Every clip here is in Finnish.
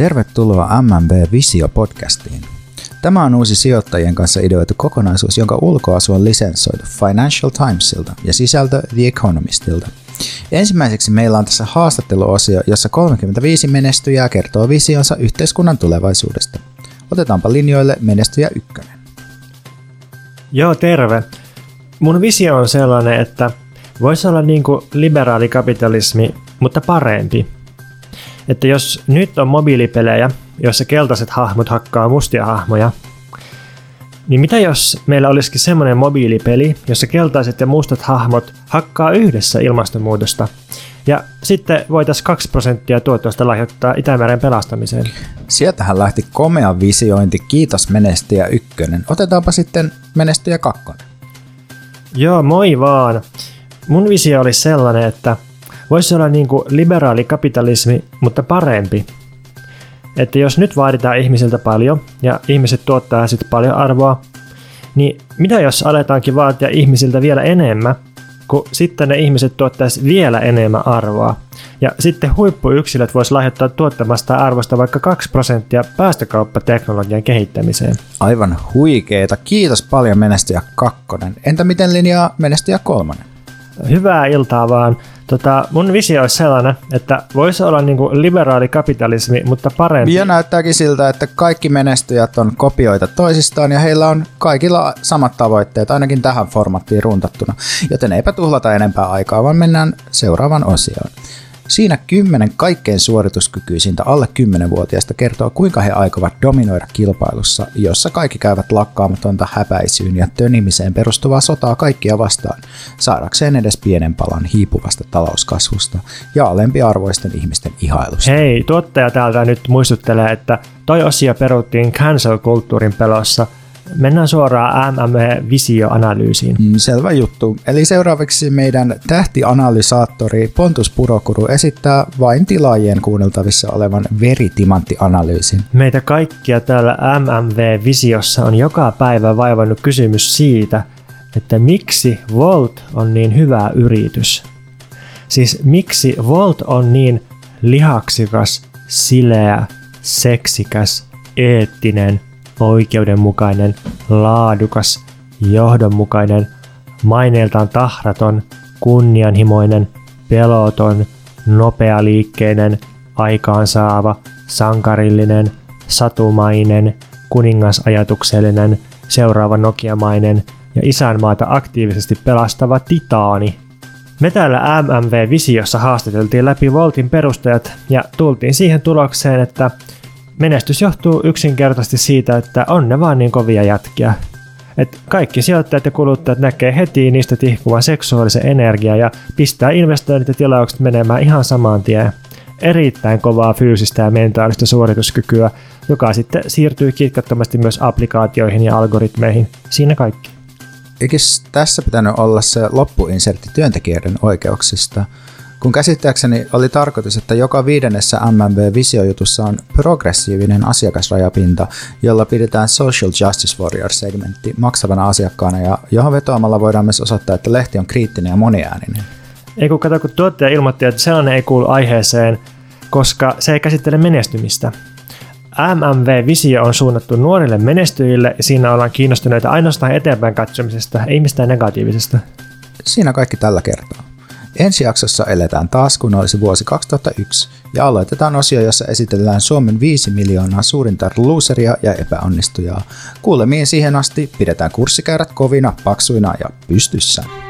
Tervetuloa MMB Visio-podcastiin. Tämä on uusi sijoittajien kanssa ideoitu kokonaisuus, jonka ulkoasu on lisenssoitu Financial Timesilta ja sisältö The Economistilta. Ensimmäiseksi meillä on tässä haastatteluosio, jossa 35 menestyjää kertoo visionsa yhteiskunnan tulevaisuudesta. Otetaanpa linjoille menestyjä ykkönen. Joo, terve. Mun visio on sellainen, että voisi olla niin kuin liberaali kapitalismi, mutta parempi. Että jos nyt on mobiilipelejä, joissa keltaiset hahmot hakkaa mustia hahmoja, niin mitä jos meillä olisikin semmoinen mobiilipeli, jossa keltaiset ja mustat hahmot hakkaa yhdessä ilmastonmuutosta, ja sitten voitaisiin 2 prosenttia tuotosta lahjoittaa Itämeren pelastamiseen. Sieltähän lähti komea visiointi, kiitos menestyjä ykkönen. Otetaanpa sitten menestyjä kakkonen. Joo, moi vaan. Mun visio oli sellainen, että voisi olla niin kuin liberaali kapitalismi, mutta parempi. Että jos nyt vaaditaan ihmisiltä paljon ja ihmiset tuottaa sitten paljon arvoa, niin mitä jos aletaankin vaatia ihmisiltä vielä enemmän, kun sitten ne ihmiset tuottaisi vielä enemmän arvoa. Ja sitten huippuyksilöt voisi lahjoittaa tuottamasta arvosta vaikka 2 prosenttia päästökauppateknologian kehittämiseen. Aivan huikeeta. Kiitos paljon menestyjä kakkonen. Entä miten linjaa menestyjä kolmonen? Hyvää iltaa vaan. Tota, mun visio olisi sellainen, että voisi olla niinku liberaali kapitalismi, mutta parempi. Ja näyttääkin siltä, että kaikki menestyjät on kopioita toisistaan ja heillä on kaikilla samat tavoitteet, ainakin tähän formattiin runtattuna. Joten eipä tuhlata enempää aikaa, vaan mennään seuraavan osioon. Siinä kymmenen kaikkein suorituskykyisintä alle 10-vuotiaista kertoo, kuinka he aikovat dominoida kilpailussa, jossa kaikki käyvät lakkaamatonta häpäisyyn ja tönimiseen perustuvaa sotaa kaikkia vastaan, saadakseen edes pienen palan hiipuvasta talouskasvusta ja alempiarvoisten ihmisten ihailusta. Hei, tuottaja täältä nyt muistuttelee, että toi osio peruttiin cancel-kulttuurin pelossa – Mennään suoraan MM-visioanalyysiin. Mm, selvä juttu. Eli seuraavaksi meidän tähtianalysaattori Pontus Purokuru esittää vain tilaajien kuunneltavissa olevan veritimanttianalyysin. Meitä kaikkia täällä MMV-visiossa on joka päivä vaivannut kysymys siitä, että miksi Volt on niin hyvä yritys. Siis miksi Volt on niin lihaksikas, sileä, seksikäs, eettinen – oikeudenmukainen, laadukas, johdonmukainen, maineeltaan tahraton, kunnianhimoinen, peloton, nopealiikkeinen, aikaansaava, sankarillinen, satumainen, kuningasajatuksellinen, seuraava nokiamainen ja isänmaata aktiivisesti pelastava titaani. Me täällä MMV-visiossa haastateltiin läpi Voltin perustajat ja tultiin siihen tulokseen, että Menestys johtuu yksinkertaisesti siitä, että on ne vaan niin kovia jätkiä. Et kaikki sijoittajat ja kuluttajat näkee heti niistä tihkuvan seksuaalisen energiaa ja pistää investoinnit ja tilaukset menemään ihan samaan tien. Erittäin kovaa fyysistä ja mentaalista suorituskykyä, joka sitten siirtyy kitkattomasti myös applikaatioihin ja algoritmeihin. Siinä kaikki. Eikö tässä pitänyt olla se loppuinsertti työntekijöiden oikeuksista? Kun käsittääkseni oli tarkoitus, että joka viidennessä MMV-visiojutussa on progressiivinen asiakasrajapinta, jolla pidetään Social Justice Warrior-segmentti maksavana asiakkaana ja johon vetoamalla voidaan myös osoittaa, että lehti on kriittinen ja moniääninen. Ei kun kato, kun tuottaja ilmoitti, että sellainen ei kuulu aiheeseen, koska se ei käsittele menestymistä. MMV-visio on suunnattu nuorille menestyjille ja siinä ollaan kiinnostuneita ainoastaan eteenpäin katsomisesta, ei mistään negatiivisesta. Siinä kaikki tällä kertaa. Ensi jaksossa eletään taas, kun olisi vuosi 2001, ja aloitetaan osio, jossa esitellään Suomen 5 miljoonaa suurinta loseria ja epäonnistujaa. Kuulemiin siihen asti pidetään kurssikäyrät kovina, paksuina ja pystyssä.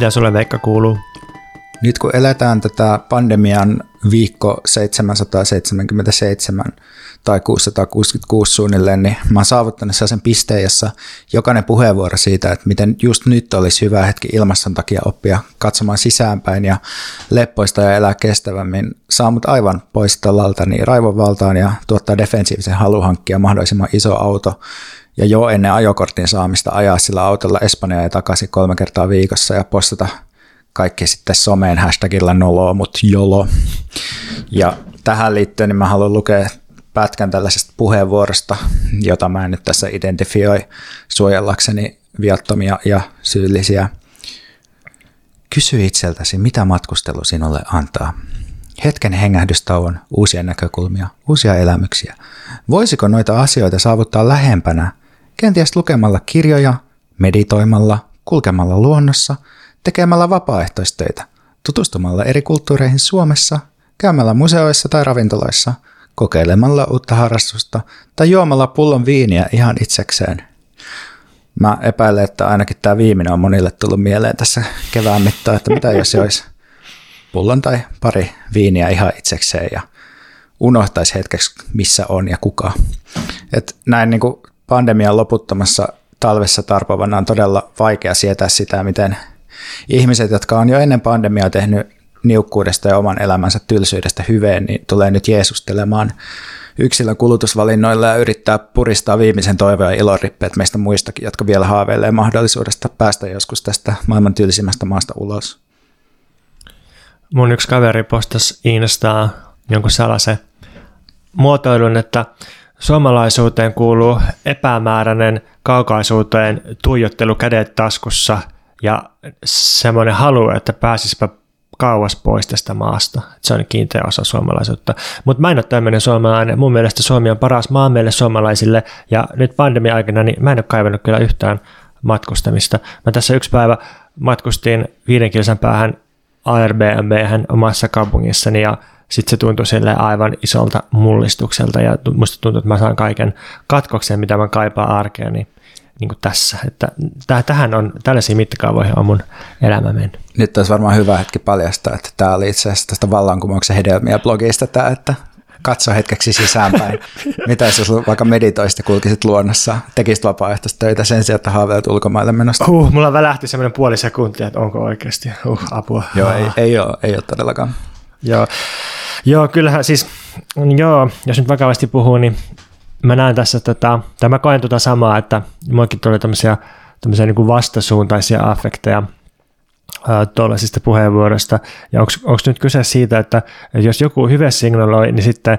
Mitä sulle Veikka kuuluu? Nyt kun eletään tätä pandemian viikko 777 tai 666 suunnilleen, niin mä oon saavuttanut sen pisteen, jossa jokainen puheenvuoro siitä, että miten just nyt olisi hyvä hetki ilmaston takia oppia katsomaan sisäänpäin ja leppoista ja elää kestävämmin, saa mut aivan pois talalta niin raivovaltaan ja tuottaa defensiivisen halu hankkia mahdollisimman iso auto ja jo ennen ajokortin saamista ajaa sillä autolla Espanjaa ja takaisin kolme kertaa viikossa ja postata kaikki sitten someen hashtagilla noloa, mut jolo. Ja tähän liittyen niin mä haluan lukea pätkän tällaisesta puheenvuorosta, jota mä en nyt tässä identifioi suojellakseni viattomia ja syyllisiä. Kysy itseltäsi, mitä matkustelu sinulle antaa. Hetken hengähdystauon, uusia näkökulmia, uusia elämyksiä. Voisiko noita asioita saavuttaa lähempänä, kenties lukemalla kirjoja, meditoimalla, kulkemalla luonnossa, tekemällä vapaaehtoistöitä, tutustumalla eri kulttuureihin Suomessa, käymällä museoissa tai ravintoloissa – kokeilemalla uutta harrastusta tai juomalla pullon viiniä ihan itsekseen. Mä epäilen, että ainakin tämä viimeinen on monille tullut mieleen tässä kevään mittaan, että mitä jos olisi pullon tai pari viiniä ihan itsekseen ja unohtaisi hetkeksi, missä on ja kuka. Et näin niin kuin pandemian loputtamassa talvessa tarpovana on todella vaikea sietää sitä, miten ihmiset, jotka on jo ennen pandemiaa tehnyt niukkuudesta ja oman elämänsä tylsyydestä hyveen, niin tulee nyt jeesustelemaan yksilön kulutusvalinnoilla ja yrittää puristaa viimeisen toiveen ja ilorippeet meistä muistakin, jotka vielä haaveilee mahdollisuudesta päästä joskus tästä maailman tylsimmästä maasta ulos. Mun yksi kaveri postasi Instaa jonkun sellaisen muotoilun, että suomalaisuuteen kuuluu epämääräinen kaukaisuuteen tuijottelu kädet taskussa ja semmoinen halu, että pääsisipä kauas pois tästä maasta. Se on kiinteä osa suomalaisuutta. Mutta mä en ole tämmöinen suomalainen. Mun mielestä Suomi on paras maa meille suomalaisille. Ja nyt pandemia aikana niin mä en ole kaivannut kyllä yhtään matkustamista. Mä tässä yksi päivä matkustin viiden kilsan päähän Airbnb omassa kaupungissani ja sitten se tuntui sille aivan isolta mullistukselta ja musta tuntui, että mä saan kaiken katkoksen, mitä mä kaipaan arkeen, niin niin kuin tässä. Että tähän on, tällaisiin mittakaavoihin on mun elämä mennyt. Nyt olisi varmaan hyvä hetki paljastaa, että tämä oli itse asiassa tästä vallankumouksen hedelmiä blogista tämä, että katso hetkeksi sisäänpäin. Mitä jos vaikka meditoisit ja kulkisit luonnossa, tekisit vapaaehtoista töitä sen sijaan, että haaveilut ulkomaille menosta? Uh, mulla välähti semmoinen puoli sekuntia, että onko oikeasti uh, apua. Joo, ei, ei, ole, ei ole todellakaan. Joo. Joo, kyllähän siis, joo, jos nyt vakavasti puhuu, niin mä näen tässä, tota, tai mä koen tuota samaa, että muakin tulee tämmöisiä, tämmöisiä niin kuin vastasuuntaisia affekteja tuollaisista puheenvuoroista. Ja onko nyt kyse siitä, että, jos joku hyve signaloi, niin sitten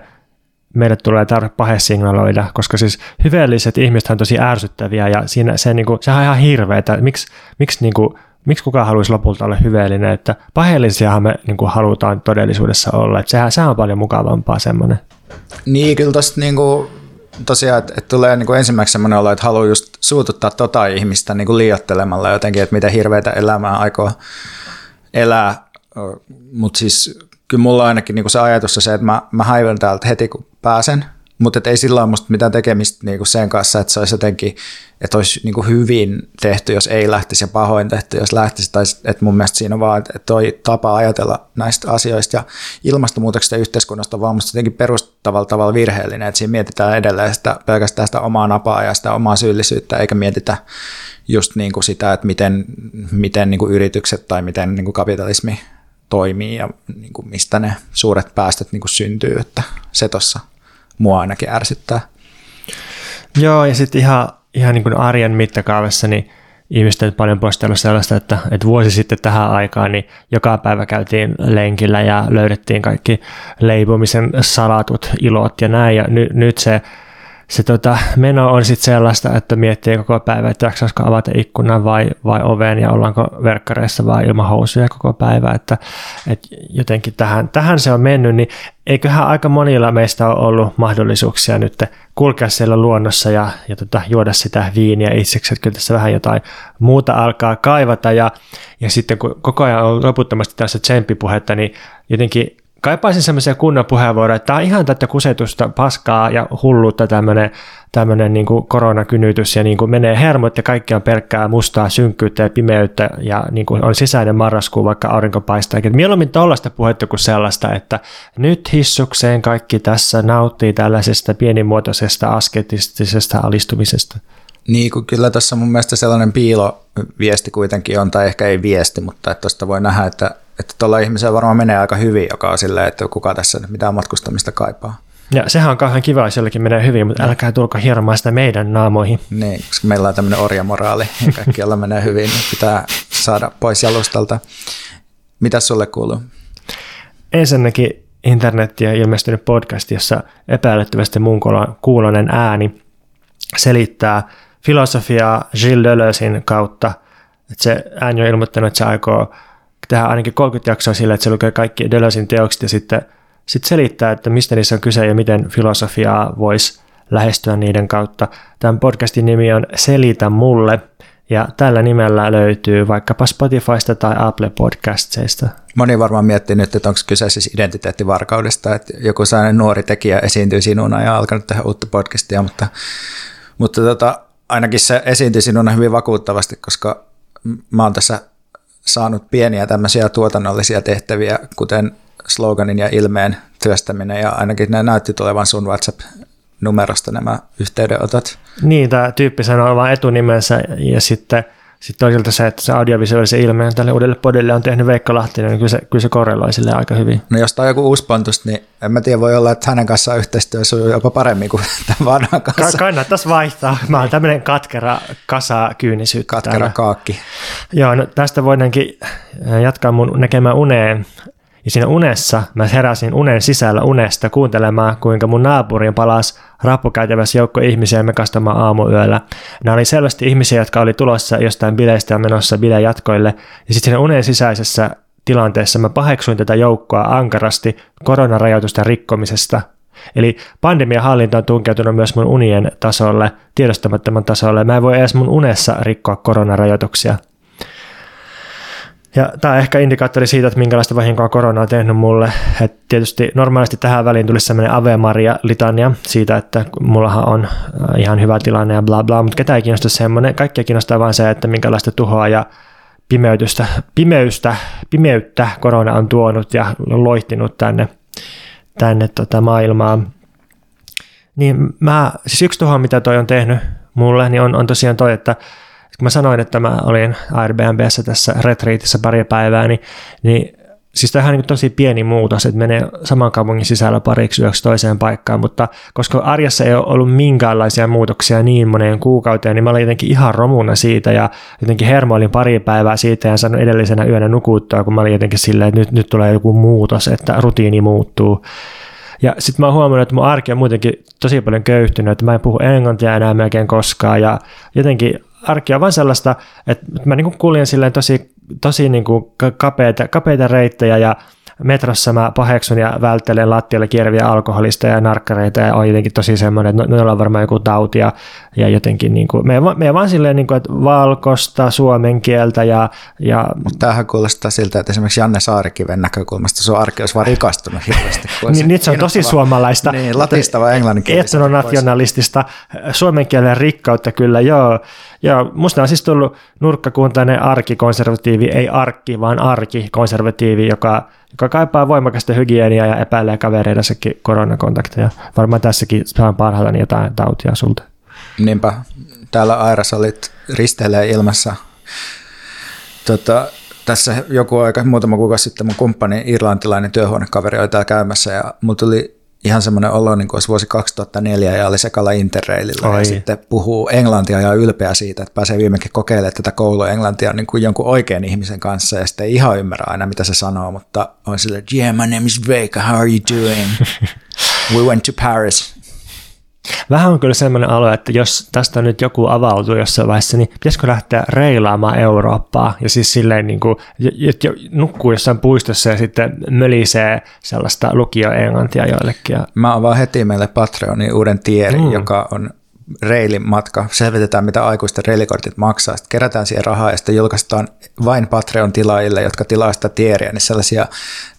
meille tulee tarve pahe signaloida, koska siis hyveelliset ihmiset on tosi ärsyttäviä ja siinä se, niin kuin, sehän on ihan hirveetä. Miksi, miksi, niin kuin, miksi kukaan haluaisi lopulta olla hyveellinen, että paheellisiahan me niin kuin, halutaan todellisuudessa olla. Että sehän, sehän on paljon mukavampaa semmoinen. Niin, kyllä tosta niin kuin tosiaan, että, että tulee niin kuin ensimmäiseksi sellainen olo, että haluaa just suututtaa tota ihmistä niin kuin liiottelemalla jotenkin, että miten hirveitä elämää aikoo elää. Mutta siis kyllä mulla on ainakin niin kuin se ajatus se, että mä, mä häivän täältä heti kun pääsen, mutta ei sillä ole musta mitään tekemistä niinku sen kanssa, että se olisi jotenkin, että olisi niinku hyvin tehty, jos ei lähtisi ja pahoin tehty, jos lähtisi. Tai että mun mielestä siinä on vaan, että toi tapa ajatella näistä asioista ja ilmastonmuutoksesta ja yhteiskunnasta on vaan musta jotenkin perustavalla tavalla virheellinen, että siinä mietitään edelleen sitä, pelkästään sitä omaa napaa ja sitä omaa syyllisyyttä, eikä mietitä just niin kuin sitä, että miten, miten niin kuin yritykset tai miten niin kuin kapitalismi toimii ja niin kuin mistä ne suuret päästöt niin kuin syntyy, että se tuossa mua ainakin ärsyttää. Joo, ja sitten ihan, ihan niin kuin arjen mittakaavassa, niin ihmiset on paljon postellut sellaista, että, että vuosi sitten tähän aikaan niin joka päivä käytiin lenkillä ja löydettiin kaikki leipomisen salatut ilot ja näin, ja ny, nyt se se tota, meno on sitten sellaista, että miettii koko päivä, että jaksaisiko avata ikkunan vai, vai oven ja ollaanko verkkareissa vai ilman housuja koko päivä, että, että jotenkin tähän, tähän se on mennyt, niin eiköhän aika monilla meistä ole ollut mahdollisuuksia nyt kulkea siellä luonnossa ja, ja tota, juoda sitä viiniä itseksi, että kyllä tässä vähän jotain muuta alkaa kaivata ja, ja sitten kun koko ajan on loputtomasti tässä tsemppipuhetta, niin jotenkin kaipaisin semmoisia kunnon puheenvuoroja, että tämä on ihan tätä kusetusta, paskaa ja hulluutta tämmöinen tämmöinen niin koronakynytys ja niin kuin menee hermot ja kaikki on pelkkää mustaa synkkyyttä ja pimeyttä ja niin kuin on sisäinen marraskuu, vaikka aurinko paistaa. Että mieluummin tuollaista puhetta kuin sellaista, että nyt hissukseen kaikki tässä nauttii tällaisesta pienimuotoisesta asketistisesta alistumisesta. Niin, kuin kyllä tässä mun mielestä sellainen piiloviesti kuitenkin on, tai ehkä ei viesti, mutta tuosta voi nähdä, että että tuolla ihmisellä varmaan menee aika hyvin, joka on silleen, että kuka tässä mitään matkustamista kaipaa. Ja sehän on kauhean kiva, jos jollekin menee hyvin, mutta älkää tulko hieromaan sitä meidän naamoihin. Niin, koska meillä on tämmöinen orjamoraali ja kaikki, jolla menee hyvin, niin pitää saada pois jalustalta. Mitä sulle kuuluu? Ensinnäkin internettiä ilmestynyt podcast, jossa epäilyttävästi mun kuulonen ääni selittää filosofiaa Gilles Deleuzein kautta. Että se ääni on ilmoittanut, että se aikoo tehdä ainakin 30 jaksoa sillä, että se lukee kaikki Deleuzein teokset ja sitten sit selittää, että mistä niissä on kyse ja miten filosofiaa voisi lähestyä niiden kautta. Tämän podcastin nimi on Selitä mulle, ja tällä nimellä löytyy vaikkapa Spotifysta tai Apple Podcastseista. Moni varmaan miettii nyt, että onko kyse siis identiteettivarkaudesta, että joku sellainen nuori tekijä esiintyy sinuna ja alkanut tehdä uutta podcastia, mutta, mutta tota, ainakin se esiintyy sinuna hyvin vakuuttavasti, koska mä oon tässä saanut pieniä tämmöisiä tuotannollisia tehtäviä, kuten sloganin ja ilmeen työstäminen, ja ainakin ne näytti tulevan sun WhatsApp-numerosta nämä yhteydenotot. Niin, tämä tyyppi sanoo vain etunimensä, ja sitten – sitten toisaalta se, että se audiovisuaalisen ilmeen tälle uudelle podille on tehnyt Veikka Lahtinen, niin kyllä se, kyllä se korreloi sille aika hyvin. No jos tämä on joku uusi pontus, niin en mä tiedä, voi olla, että hänen kanssaan yhteistyö sujuu jopa paremmin kuin tämän vanhan kanssa. Kannattaisi vaihtaa. Mä oon tämmöinen katkera kasa kyynisyyttä. Katkera täällä. kaakki. Joo, no tästä voidaankin jatkaa mun näkemään uneen ja siinä unessa mä heräsin unen sisällä unesta kuuntelemaan, kuinka mun naapurin palas rappukäytävässä joukko ihmisiä mekastamaan aamuyöllä. Nämä oli selvästi ihmisiä, jotka oli tulossa jostain bileistä ja menossa bilejatkoille. Ja sitten siinä unen sisäisessä tilanteessa mä paheksuin tätä joukkoa ankarasti koronarajoitusten rikkomisesta. Eli pandemian hallinta on tunkeutunut myös mun unien tasolle, tiedostamattoman tasolle. Mä en voi edes mun unessa rikkoa koronarajoituksia. Ja tämä on ehkä indikaattori siitä, että minkälaista vahinkoa korona on tehnyt mulle. Et tietysti normaalisti tähän väliin tulisi sellainen Ave Maria litania siitä, että mullahan on äh, ihan hyvä tilanne ja bla bla, mutta ketä ei kiinnosta semmoinen. Kaikkia kiinnostaa vain se, että minkälaista tuhoa ja pimeytystä, pimeystä, pimeyttä korona on tuonut ja loihtinut tänne, tänne tota maailmaan. Niin mä, siis yksi tuho, mitä toi on tehnyt mulle, niin on, on tosiaan toi, että kun mä sanoin, että mä olin Airbnbssä tässä retriitissä pari päivää, niin, niin siis tämähän on niin tosi pieni muutos, että menee saman kaupungin sisällä pariksi yöksi toiseen paikkaan, mutta koska arjessa ei ole ollut minkäänlaisia muutoksia niin moneen kuukauteen, niin mä olin jotenkin ihan romuna siitä ja jotenkin hermoilin pari päivää siitä ja sanon edellisenä yönä nukuttua, kun mä olin jotenkin silleen, että nyt, nyt tulee joku muutos, että rutiini muuttuu. Ja sitten mä oon huomannut, että mun arki on muutenkin tosi paljon köyhtynyt, että mä en puhu englantia enää melkein koskaan ja jotenkin arki on vaan sellaista, että mä niin kuljen silleen tosi, tosi niin kuin kapeita, kapeita reittejä ja metrossa mä paheksun ja välttelen lattialle kierviä alkoholista ja narkkareita ja on jotenkin tosi semmoinen, että no, noilla on varmaan joku tauti ja, ja jotenkin niin kuin, me, me vaan silleen, niin kuin, että valkosta, suomen kieltä ja... ja Mutta tämähän kuulostaa siltä, että esimerkiksi Janne Saarikiven näkökulmasta sun arki olisi vaan rikastunut hirveästi. niin, nyt se on tosi suomalaista. Niin, latistava englanninkielistä. Etnonationalistista suomen kielen rikkautta kyllä, joo. Joo, musta on siis tullut nurkkakuntainen arkikonservatiivi, ei arkki, vaan arkikonservatiivi, joka, joka kaipaa voimakasta hygieniaa ja epäilee kavereidensakin koronakontakteja. Varmaan tässäkin saan parhaillaan jotain tautia sulta. Niinpä. Täällä aerosolit risteilee ilmassa. Tota, tässä joku aika, muutama kuukausi sitten mun kumppani, irlantilainen työhuonekaveri oli täällä käymässä ja mulla tuli ihan semmoinen olo, niin kuin olisi vuosi 2004 ja oli sekalla Interraililla ja sitten puhuu englantia ja ylpeä siitä, että pääsee viimeinkin kokeilemaan tätä koulua englantia niin kuin jonkun oikean ihmisen kanssa ja sitten ei ihan ymmärrä aina, mitä se sanoo, mutta on silleen, yeah, my name is Veika, how are you doing? We went to Paris. Vähän on kyllä semmoinen alue, että jos tästä nyt joku avautuu jossain vaiheessa, niin pitäisikö lähteä reilaamaan Eurooppaa ja siis silleen niin kuin, että nukkuu jossain puistossa ja sitten mölisee sellaista lukio-englantia joillekin. Mä avaan heti meille Patreonin uuden tierin, mm. joka on reilin matka. Selvitetään, mitä aikuisten reilikortit maksaa. Sitten kerätään siihen rahaa ja sitten julkaistaan vain Patreon-tilaajille, jotka tilaa sitä tieriä, niin sellaisia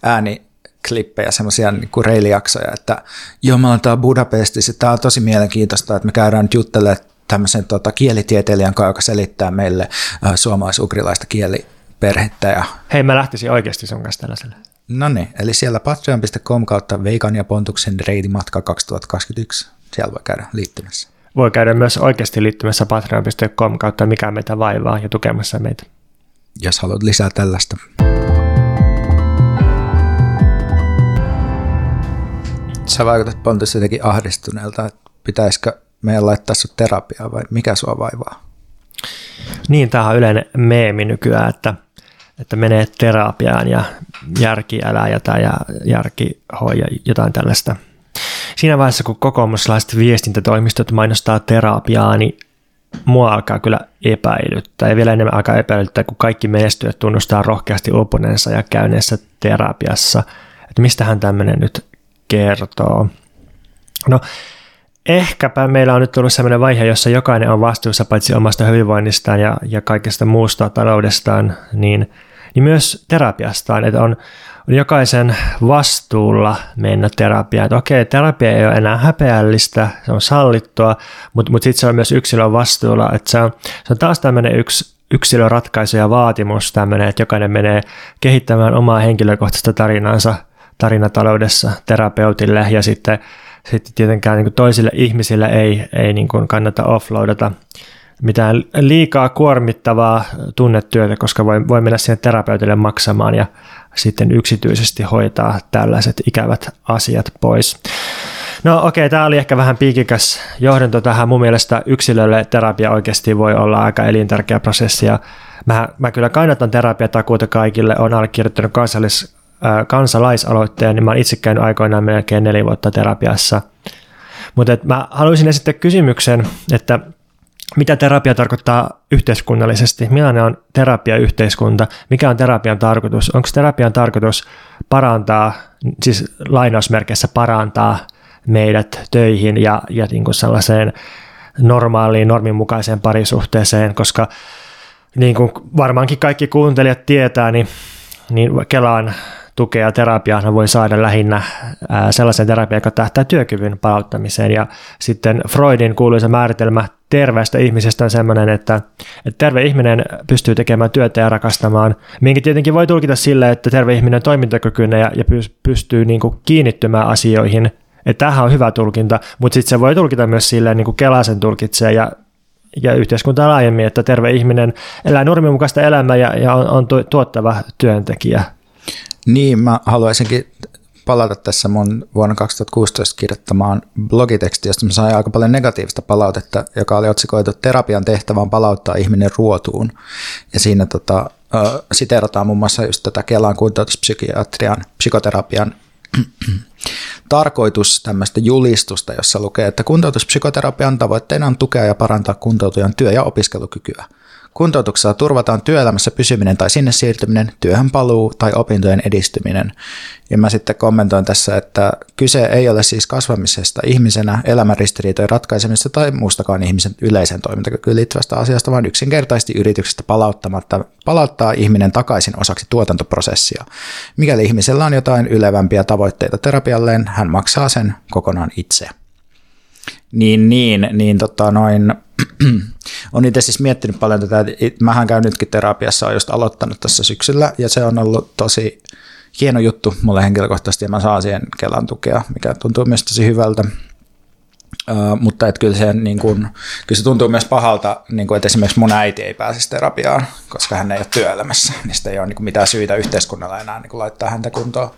ääni klippejä, semmoisia niin reilijaksoja, että joo, me ollaan Budapestissa, tämä on tosi mielenkiintoista, että me käydään nyt juttelemaan tämmöisen tota, kielitieteilijän kanssa, joka selittää meille äh, suomalais-ugrilaista kieliperhettä. Ja... Hei, mä lähtisin oikeasti sun kanssa tällaiselle. No niin, eli siellä patreon.com kautta Veikan ja Pontuksen reidimatka 2021. Siellä voi käydä liittymässä. Voi käydä myös oikeasti liittymässä patreon.com kautta mikä meitä vaivaa ja tukemassa meitä. Jos haluat lisää tällaista. Sä vaikutat Pontus jotenkin ahdistuneelta, että pitäisikö meidän laittaa sut terapiaa vai mikä sua vaivaa? Niin, tämä on yleinen meemi nykyään, että, että menee terapiaan ja järki älä jätä ja järki hoija jotain tällaista. Siinä vaiheessa, kun kokoomuslaiset viestintätoimistot mainostaa terapiaa, niin mua alkaa kyllä epäilyttää ja vielä enemmän alkaa epäilyttää, kun kaikki menestyjät tunnustaa rohkeasti uponeensa ja käyneessä terapiassa. Että mistähän tämmöinen nyt kertoo. No, ehkäpä meillä on nyt tullut sellainen vaihe, jossa jokainen on vastuussa paitsi omasta hyvinvoinnistaan ja, ja kaikesta muusta taloudestaan, niin, niin myös terapiastaan, että on, on jokaisen vastuulla mennä terapiaan. Että okei, terapia ei ole enää häpeällistä, se on sallittua, mutta, mutta sitten se on myös yksilön vastuulla, että se on, se on taas tämmöinen yksi yksilöratkaisu ja vaatimus tämmöinen, että jokainen menee kehittämään omaa henkilökohtaista tarinansa tarinataloudessa terapeutille ja sitten sitten tietenkään niin toisille ihmisille ei, ei niin kuin kannata offloadata mitään liikaa kuormittavaa tunnetyötä, koska voi, voi mennä siihen terapeutille maksamaan ja sitten yksityisesti hoitaa tällaiset ikävät asiat pois. No okei, okay, tämä oli ehkä vähän piikikäs johdanto tähän. Mun mielestä yksilölle terapia oikeasti voi olla aika elintärkeä prosessi ja mä, mä kyllä kannatan terapiatakuuta kaikille. Olen allekirjoittanut kansallis kansalaisaloitteen, niin mä olen itse käynyt aikoinaan melkein neljä vuotta terapiassa. Mutta mä haluaisin esittää kysymyksen, että mitä terapia tarkoittaa yhteiskunnallisesti? Millainen on terapiayhteiskunta? Mikä on terapian tarkoitus? Onko terapian tarkoitus parantaa, siis lainausmerkeissä parantaa meidät töihin ja, ja niin kuin sellaiseen normaaliin, norminmukaiseen parisuhteeseen, koska niin kuin varmaankin kaikki kuuntelijat tietää, niin, niin Kelaan tukea terapiaa voi saada lähinnä sellaisen terapian, joka tähtää työkyvyn palauttamiseen. Ja sitten Freudin kuuluisa määritelmä terveestä ihmisestä on sellainen, että, että terve ihminen pystyy tekemään työtä ja rakastamaan, minkä tietenkin voi tulkita sille, että terve ihminen on toimintakykyinen ja, ja pystyy niin kuin kiinnittymään asioihin. Että tämähän on hyvä tulkinta, mutta sitten se voi tulkita myös silleen, niin kuin Kelasen tulkitsee ja ja yhteiskuntaa laajemmin, että terve ihminen elää normimukaista elämää ja, ja on, on tuottava työntekijä. Niin, mä haluaisinkin palata tässä mun vuonna 2016 kirjoittamaan blogiteksti, josta mä sain aika paljon negatiivista palautetta, joka oli otsikoitu Terapian tehtävä on palauttaa ihminen ruotuun. Ja siinä tota, äh, siteerataan muun muassa just tätä Kelan kuntoutuspsykiatrian, psykoterapian tarkoitus tämmöistä julistusta, jossa lukee, että kuntoutuspsykoterapian tavoitteena on tukea ja parantaa kuntoutujan työ- ja opiskelukykyä. Kuntoutuksella turvataan työelämässä pysyminen tai sinne siirtyminen, työhön paluu tai opintojen edistyminen. Ja mä sitten kommentoin tässä, että kyse ei ole siis kasvamisesta ihmisenä, elämänristiriitojen ratkaisemista tai muustakaan ihmisen yleisen toimintakykyyn liittyvästä asiasta, vaan yksinkertaisesti yrityksestä palauttamatta, palauttaa ihminen takaisin osaksi tuotantoprosessia. Mikäli ihmisellä on jotain ylevämpiä tavoitteita terapialleen, hän maksaa sen kokonaan itse. Niin, niin, niin tota noin, on itse siis miettinyt paljon tätä, mähän käyn nytkin terapiassa, olen just aloittanut tässä syksyllä ja se on ollut tosi hieno juttu mulle henkilökohtaisesti ja mä saan siihen Kelan tukea, mikä tuntuu myös tosi hyvältä. Uh, mutta että kyllä, se, niin kun, kyllä se tuntuu myös pahalta, niin kun, että esimerkiksi mun äiti ei pääsisi terapiaan, koska hän ei ole työelämässä, niin sitä ei ole niin mitään syitä yhteiskunnalla enää niin laittaa häntä kuntoon.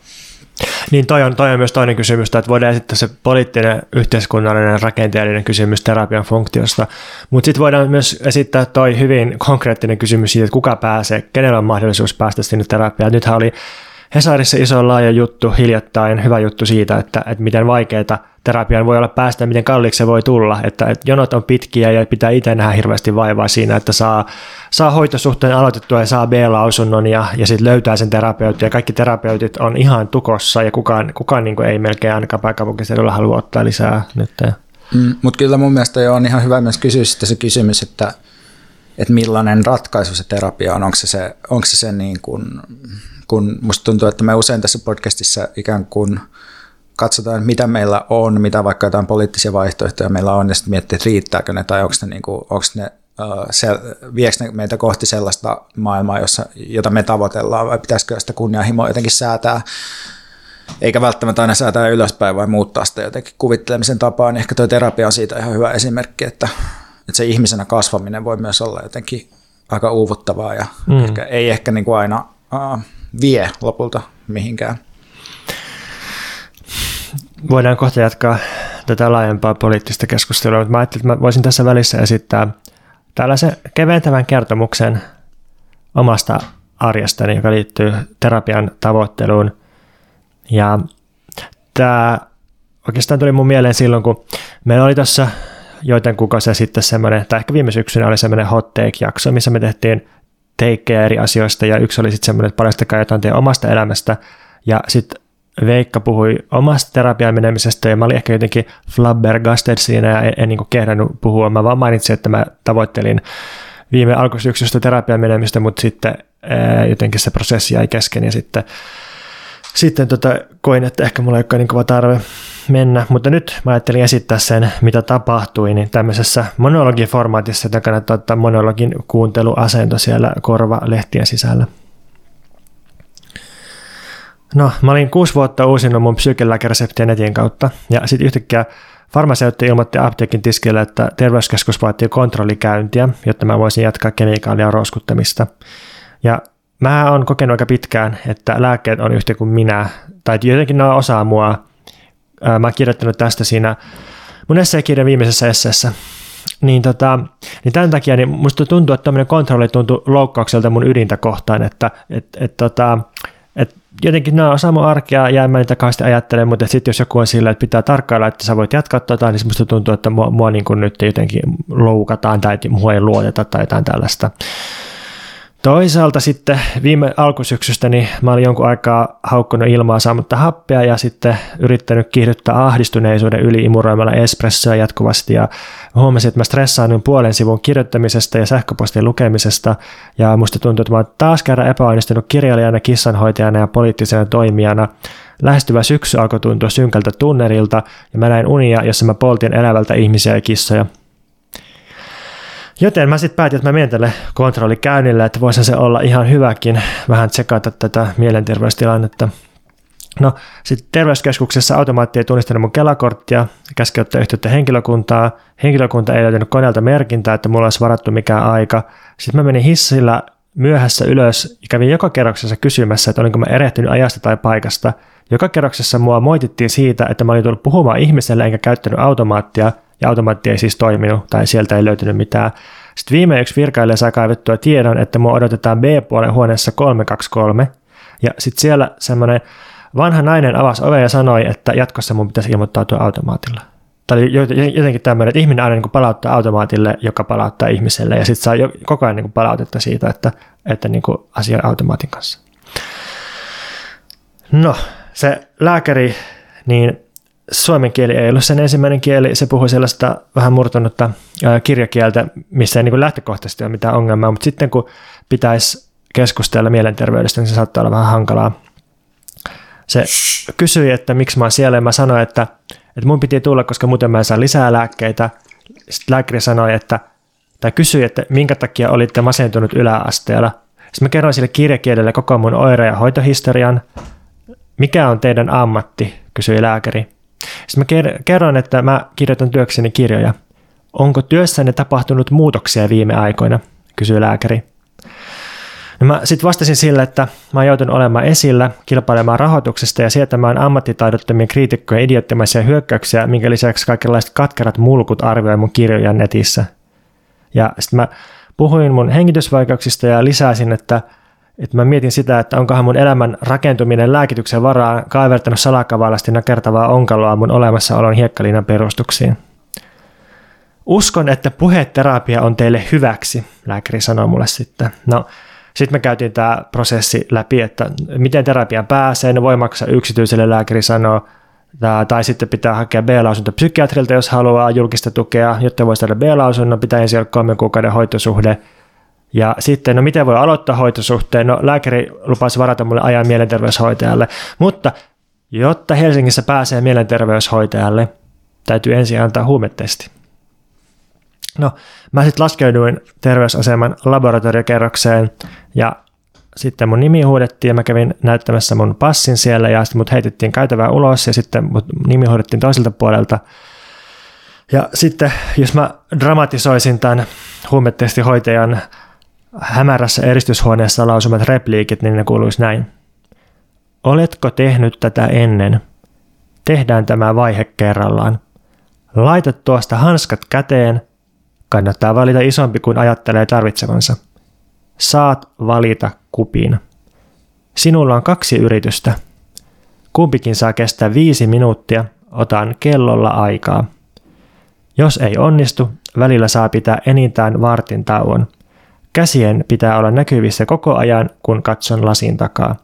Niin toi on, toi on myös toinen kysymys, että voidaan esittää se poliittinen, yhteiskunnallinen, rakenteellinen kysymys terapian funktiosta, mutta sitten voidaan myös esittää toi hyvin konkreettinen kysymys siitä, että kuka pääsee, kenellä on mahdollisuus päästä sinne terapiaan. Nythän oli Hesarissa iso laaja juttu hiljattain, hyvä juttu siitä, että, että miten vaikeaa terapiaan voi olla päästä, miten kalliiksi se voi tulla, että, että jonot on pitkiä ja pitää itse nähdä hirveästi vaivaa siinä, että saa, saa hoitosuhteen aloitettua ja saa B-lausunnon ja, ja sitten löytää sen terapeutin. Ja kaikki terapeutit on ihan tukossa ja kukaan, kukaan niin ei melkein ainakaan pääkaupunkiseudulla halua ottaa lisää nyt. Mm, Mutta kyllä mun mielestä jo on ihan hyvä myös kysyä se kysymys, että, että millainen ratkaisu se terapia on, onko se, se, onko se, se niin kuin kun musta tuntuu, että me usein tässä podcastissa ikään kuin katsotaan, mitä meillä on, mitä vaikka jotain poliittisia vaihtoehtoja meillä on, ja sitten miettii, että riittääkö ne, tai onko ne, niin kuin, onko ne se, viekö ne meitä kohti sellaista maailmaa, jossa, jota me tavoitellaan, vai pitäisikö sitä kunnianhimoa jotenkin säätää, eikä välttämättä aina säätää ylöspäin vai muuttaa sitä jotenkin kuvittelemisen tapaa, niin ehkä tuo terapia on siitä ihan hyvä esimerkki, että, että se ihmisenä kasvaminen voi myös olla jotenkin aika uuvuttavaa ja mm. ehkä, ei ehkä niin kuin aina uh, vie lopulta mihinkään. Voidaan kohta jatkaa tätä laajempaa poliittista keskustelua, mutta mä ajattelin, että mä voisin tässä välissä esittää tällaisen keventävän kertomuksen omasta arjestani, joka liittyy terapian tavoitteluun. Ja tämä oikeastaan tuli mun mieleen silloin, kun meillä oli tuossa joiden kuukausia sitten semmoinen, tai ehkä viime syksynä oli semmoinen hot take-jakso, missä me tehtiin teikkejä eri asioista, ja yksi oli sitten semmoinen, että paljastakaa jotain teidän omasta elämästä, ja sitten Veikka puhui omasta terapian menemisestä ja mä olin ehkä jotenkin flabbergasted siinä ja en, en niin kehdannut puhua. Mä vaan mainitsin, että mä tavoittelin viime alkusyksystä terapian menemistä, mutta sitten ää, jotenkin se prosessi jäi kesken ja sitten, sitten tota, koin, että ehkä mulla ei olekaan niin kova tarve mennä, mutta nyt mä ajattelin esittää sen, mitä tapahtui, niin tämmöisessä monologiformaatissa, että kannattaa ottaa monologin kuunteluasento siellä korva-lehtien sisällä. No, mä olin kuusi vuotta uusinut mun psykelääkereseptiä netin kautta, ja sitten yhtäkkiä farmaseutti ilmoitti apteekin tiskille, että terveyskeskus vaatii kontrollikäyntiä, jotta mä voisin jatkaa kemikaalia roskuttamista. Ja mä oon kokenut aika pitkään, että lääkkeet on yhtä kuin minä, tai jotenkin ne on osa mua. Mä oon kirjoittanut tästä siinä mun esseekirjan viimeisessä esseessä. Niin, tota, niin tämän takia niin musta tuntuu, että tämmöinen kontrolli tuntuu loukkaukselta mun ydintä kohtaan, että et, et, tota, jotenkin nämä on sama arkea ja mä niitä kauheasti ajattelen, mutta sitten jos joku on sillä, että pitää tarkkailla, että sä voit jatkaa tota, niin musta tuntuu, että mua, mua niin kuin nyt jotenkin loukataan tai mua ei luoteta tai jotain tällaista. Toisaalta sitten viime alkusyksystä niin mä olin jonkun aikaa haukkunut ilmaa saamatta happea ja sitten yrittänyt kiihdyttää ahdistuneisuuden yli imuroimalla espressoa jatkuvasti ja huomasin, että mä stressaannuin puolen sivun kirjoittamisesta ja sähköpostin lukemisesta ja musta tuntuu, että mä oon taas kerran epäonnistunut kirjailijana, kissanhoitajana ja poliittisena toimijana. Lähestyvä syksy alkoi tuntua synkältä tunnerilta ja mä näin unia, jossa mä poltin elävältä ihmisiä ja kissoja. Joten mä sitten päätin, että mä menen tälle kontrollikäynnille, että voisi se olla ihan hyväkin vähän tsekata tätä mielenterveystilannetta. No, sitten terveyskeskuksessa automaatti ei tunnistanut mun kelakorttia, käski ottaa yhteyttä henkilökuntaa. Henkilökunta ei löytänyt koneelta merkintää, että mulla olisi varattu mikään aika. Sitten mä menin hissillä myöhässä ylös ja kävin joka kerroksessa kysymässä, että olinko mä erehtynyt ajasta tai paikasta. Joka kerroksessa mua moitittiin siitä, että mä olin tullut puhumaan ihmiselle enkä käyttänyt automaattia – ja automaatti ei siis toiminut tai sieltä ei löytynyt mitään. Sitten viime yksi virkailija sai kaivettua tiedon, että mua odotetaan B-puolen huoneessa 323 ja sitten siellä semmoinen vanha nainen avasi ove ja sanoi, että jatkossa mun pitäisi ilmoittautua automaatilla. Tämä oli jotenkin tämmöinen, että ihminen aina niin palauttaa automaatille, joka palauttaa ihmiselle, ja sitten saa koko ajan niin palautetta siitä, että, että niin asia automaatin kanssa. No, se lääkäri, niin suomen kieli ei ollut sen ensimmäinen kieli, se puhui sellaista vähän murtunutta kirjakieltä, missä ei niin lähtökohtaisesti ole mitään ongelmaa, mutta sitten kun pitäisi keskustella mielenterveydestä, niin se saattaa olla vähän hankalaa. Se kysyi, että miksi mä oon siellä, ja mä sanoin, että, että mun piti tulla, koska muuten mä en saa lisää lääkkeitä. Sitten lääkäri sanoi, että, tai kysyi, että minkä takia olitte masentunut yläasteella. Sitten mä kerroin sille kirjakielelle koko mun oire- ja hoitohistorian. Mikä on teidän ammatti, kysyi lääkäri. Sitten mä kerron, että mä kirjoitan työkseni kirjoja. Onko työssänne tapahtunut muutoksia viime aikoina, kysyy lääkäri. No mä sitten vastasin sille, että mä oon joutunut olemaan esillä, kilpailemaan rahoituksesta ja sietämään ammattitaidottomien kriitikkojen idiottimaisia hyökkäyksiä, minkä lisäksi kaikenlaiset katkerat mulkut arvioi mun kirjoja netissä. Ja sitten mä puhuin mun hengitysvaikeuksista ja lisäsin, että että mä mietin sitä, että onkohan mun elämän rakentuminen lääkityksen varaan kaivertanut salakavallasti nakertavaa onkaloa mun olemassaolon hiekkaliinan perustuksiin. Uskon, että puheterapia on teille hyväksi, lääkäri sanoi mulle sitten. No, sitten me käytiin tämä prosessi läpi, että miten terapiaan pääsee, no voi maksaa yksityiselle, lääkäri sanoo, tai sitten pitää hakea B-lausunto psykiatrilta, jos haluaa julkista tukea, jotta voi saada B-lausunnon, pitää ensin olla kolmen kuukauden hoitosuhde, Ja sitten, no miten voi aloittaa hoitosuhteen? No lääkäri lupasi varata mulle ajan mielenterveyshoitajalle, mutta jotta Helsingissä pääsee mielenterveyshoitajalle, täytyy ensin antaa huumetesti. No, mä sitten laskeuduin terveysaseman laboratoriokerrokseen ja sitten mun nimi huudettiin ja mä kävin näyttämässä mun passin siellä ja sitten mut heitettiin käytävää ulos ja sitten mut nimi huudettiin toiselta puolelta. Ja sitten jos mä dramatisoisin tämän huumetestihoitajan hämärässä eristyshuoneessa lausumat repliikit, niin ne kuuluisi näin. Oletko tehnyt tätä ennen? Tehdään tämä vaihe kerrallaan. Laita tuosta hanskat käteen. Kannattaa valita isompi kuin ajattelee tarvitsevansa. Saat valita kupin. Sinulla on kaksi yritystä. Kumpikin saa kestää viisi minuuttia. Otan kellolla aikaa. Jos ei onnistu, välillä saa pitää enintään vartin tauon. Käsien pitää olla näkyvissä koko ajan, kun katson lasin takaa.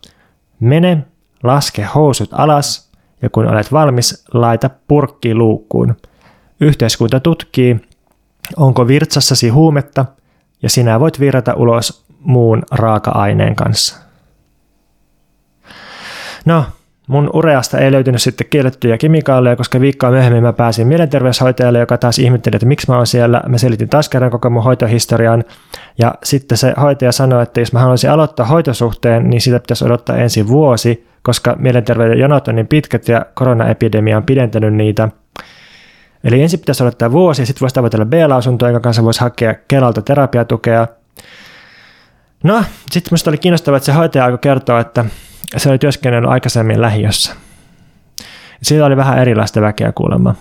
Mene, laske housut alas ja kun olet valmis, laita purkki luukkuun. Yhteiskunta tutkii, onko virtsassasi huumetta ja sinä voit virrata ulos muun raaka-aineen kanssa. No, mun ureasta ei löytynyt sitten kiellettyjä kemikaaleja, koska viikkoa myöhemmin mä pääsin mielenterveyshoitajalle, joka taas ihmetteli, että miksi mä oon siellä. Mä selitin taas kerran koko mun hoitohistorian. Ja sitten se hoitaja sanoi, että jos mä haluaisin aloittaa hoitosuhteen, niin sitä pitäisi odottaa ensin vuosi, koska mielenterveyden jonot on niin pitkät ja koronaepidemia on pidentänyt niitä. Eli ensin pitäisi odottaa vuosi ja sitten voisi tavoitella B-lausuntoa, jonka kanssa voisi hakea Kelalta terapiatukea. No, sitten minusta oli kiinnostavaa, että se hoitaja alkoi kertoa, että se oli työskennellyt aikaisemmin lähiössä. Siitä oli vähän erilaista väkeä kuulemma.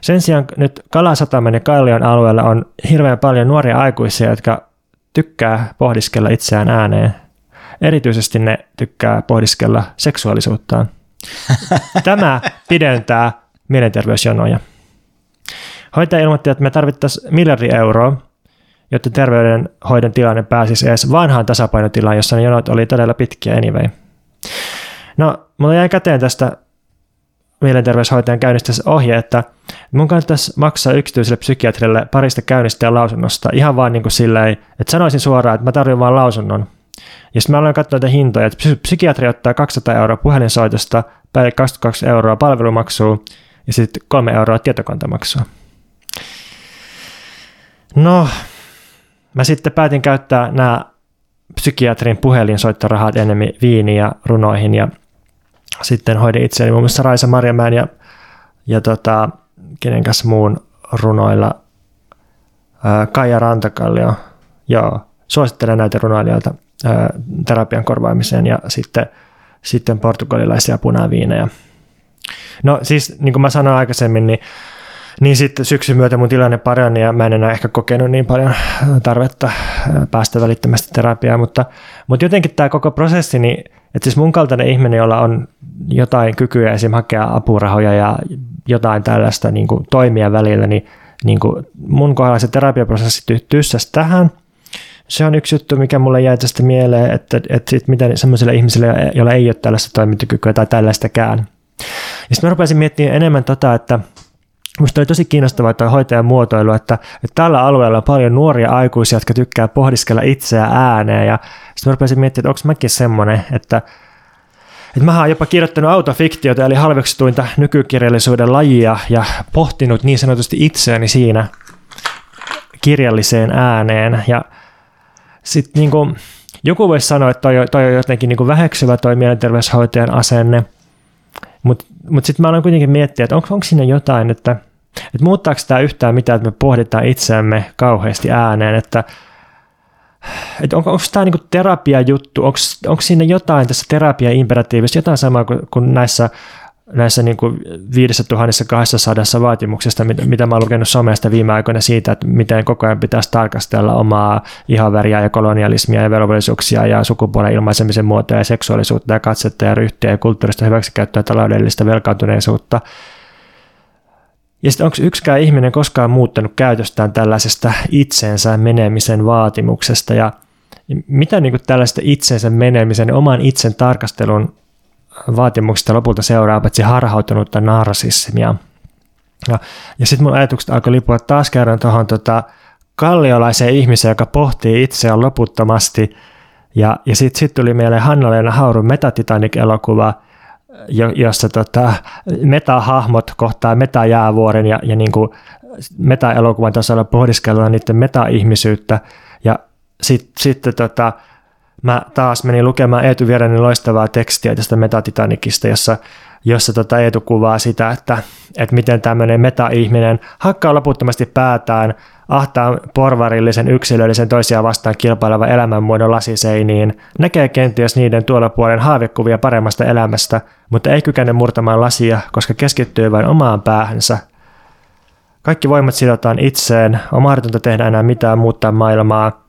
Sen sijaan nyt Kalasataman ja Kallion alueella on hirveän paljon nuoria aikuisia, jotka tykkää pohdiskella itseään ääneen. Erityisesti ne tykkää pohdiskella seksuaalisuuttaan. Tämä pidentää mielenterveysjonoja. Hoitaja ilmoitti, että me tarvittaisiin miljardi euroa, jotta terveydenhoidon tilanne pääsisi edes vanhaan tasapainotilaan, jossa ne jonot oli todella pitkiä anyway. No, mulla jäi käteen tästä mielenterveyshoitajan käynnistä ohje, että mun kannattaisi maksaa yksityiselle psykiatrille parista käynnistä ja lausunnosta ihan vaan niin kuin silleen, että sanoisin suoraan, että mä tarvitsen vaan lausunnon. Ja sitten mä aloin katsoa näitä hintoja, että psykiatri ottaa 200 euroa puhelinsoitosta, päälle 22 euroa palvelumaksua ja sitten 3 euroa tietokantamaksua. No, mä sitten päätin käyttää nämä psykiatrin puhelinsoittorahat enemmän viiniin ja runoihin ja sitten hoidin itseäni muun muassa Raisa Marjamäen ja, ja tota, kenen kanssa muun runoilla. Kaija Rantakallio, joo, suosittelen näitä runoilijoita terapian korvaamiseen ja sitten, sitten portugalilaisia punaviinejä. No siis, niin kuin mä sanoin aikaisemmin, niin niin sitten syksyn myötä mun tilanne parani ja mä en enää ehkä kokenut niin paljon tarvetta päästä välittömästi terapiaan, mutta, mutta jotenkin tämä koko prosessi, niin, että siis mun kaltainen ihminen, jolla on jotain kykyä esim. hakea apurahoja ja jotain tällaista niin kuin toimia välillä, niin, niin kuin mun kohdalla se terapiaprosessi tyssäsi tähän. Se on yksi juttu, mikä mulle jäi tästä mieleen, että, että sit miten semmoiselle ihmiselle, jolla ei ole tällaista toimintakykyä tai tällaistakään. Ja sitten mä rupesin miettimään enemmän tota, että – Minusta oli tosi kiinnostavaa tuo hoitajan muotoilu, että, että tällä alueella on paljon nuoria aikuisia, jotka tykkää pohdiskella itseä ääneen. Ja sitten rupesin miettimään, että onko mäkin semmoinen, että, että mä oon jopa kirjoittanut autofiktiota, eli halveksutuinta nykykirjallisuuden lajia, ja pohtinut niin sanotusti itseäni siinä kirjalliseen ääneen. Ja sitten niin kuin, joku voisi sanoa, että toi, toi on jotenkin niin väheksyvä toi mielenterveyshoitajan asenne – mutta mut sitten mä aloin kuitenkin miettiä, että onko, siinä jotain, että, että muuttaako tämä yhtään mitään, että me pohditaan itseämme kauheasti ääneen, että, että onko, onko tämä niinku terapia-juttu, onko, onko siinä jotain tässä terapia-imperatiivissa, jotain samaa kuin, kuin näissä näissä niin kuin 5200 vaatimuksesta, mitä, mä oon lukenut somesta viime aikoina siitä, että miten koko ajan pitäisi tarkastella omaa ihoväriä ja kolonialismia ja velvollisuuksia ja sukupuolen ilmaisemisen muotoja ja seksuaalisuutta ja katsetta ja ryhtiä ja kulttuurista hyväksikäyttöä ja taloudellista velkaantuneisuutta. Ja sitten onko yksikään ihminen koskaan muuttanut käytöstään tällaisesta itsensä menemisen vaatimuksesta ja mitä niin tällaista itsensä menemisen, oman itsen tarkastelun vaatimuksista lopulta seuraa paitsi harhautunutta narsismia. Ja, ja sitten mun ajatukset alkoi lipua taas kerran tuohon tota kalliolaiseen ihmiseen, joka pohtii itseään loputtomasti. Ja, ja sitten sit tuli mieleen Hanna-Leena Haurun Metatitanic-elokuva, jossa tota, meta-hahmot kohtaa meta-jäävuoren ja, ja niin meta-elokuvan tasolla pohdiskellaan niiden meta-ihmisyyttä. Ja sitten sit, tota, mä taas menin lukemaan Eetu Vierenin loistavaa tekstiä tästä Metatitanikista, jossa, jossa tota Eetu kuvaa sitä, että, että miten tämmöinen meta-ihminen hakkaa loputtomasti päätään ahtaa porvarillisen yksilöllisen toisiaan vastaan kilpaileva elämänmuodon lasiseiniin, näkee kenties niiden tuolla puolen haavekuvia paremmasta elämästä, mutta ei kykene murtamaan lasia, koska keskittyy vain omaan päähänsä. Kaikki voimat sidotaan itseen, on mahdotonta tehdä enää mitään muuttaa maailmaa.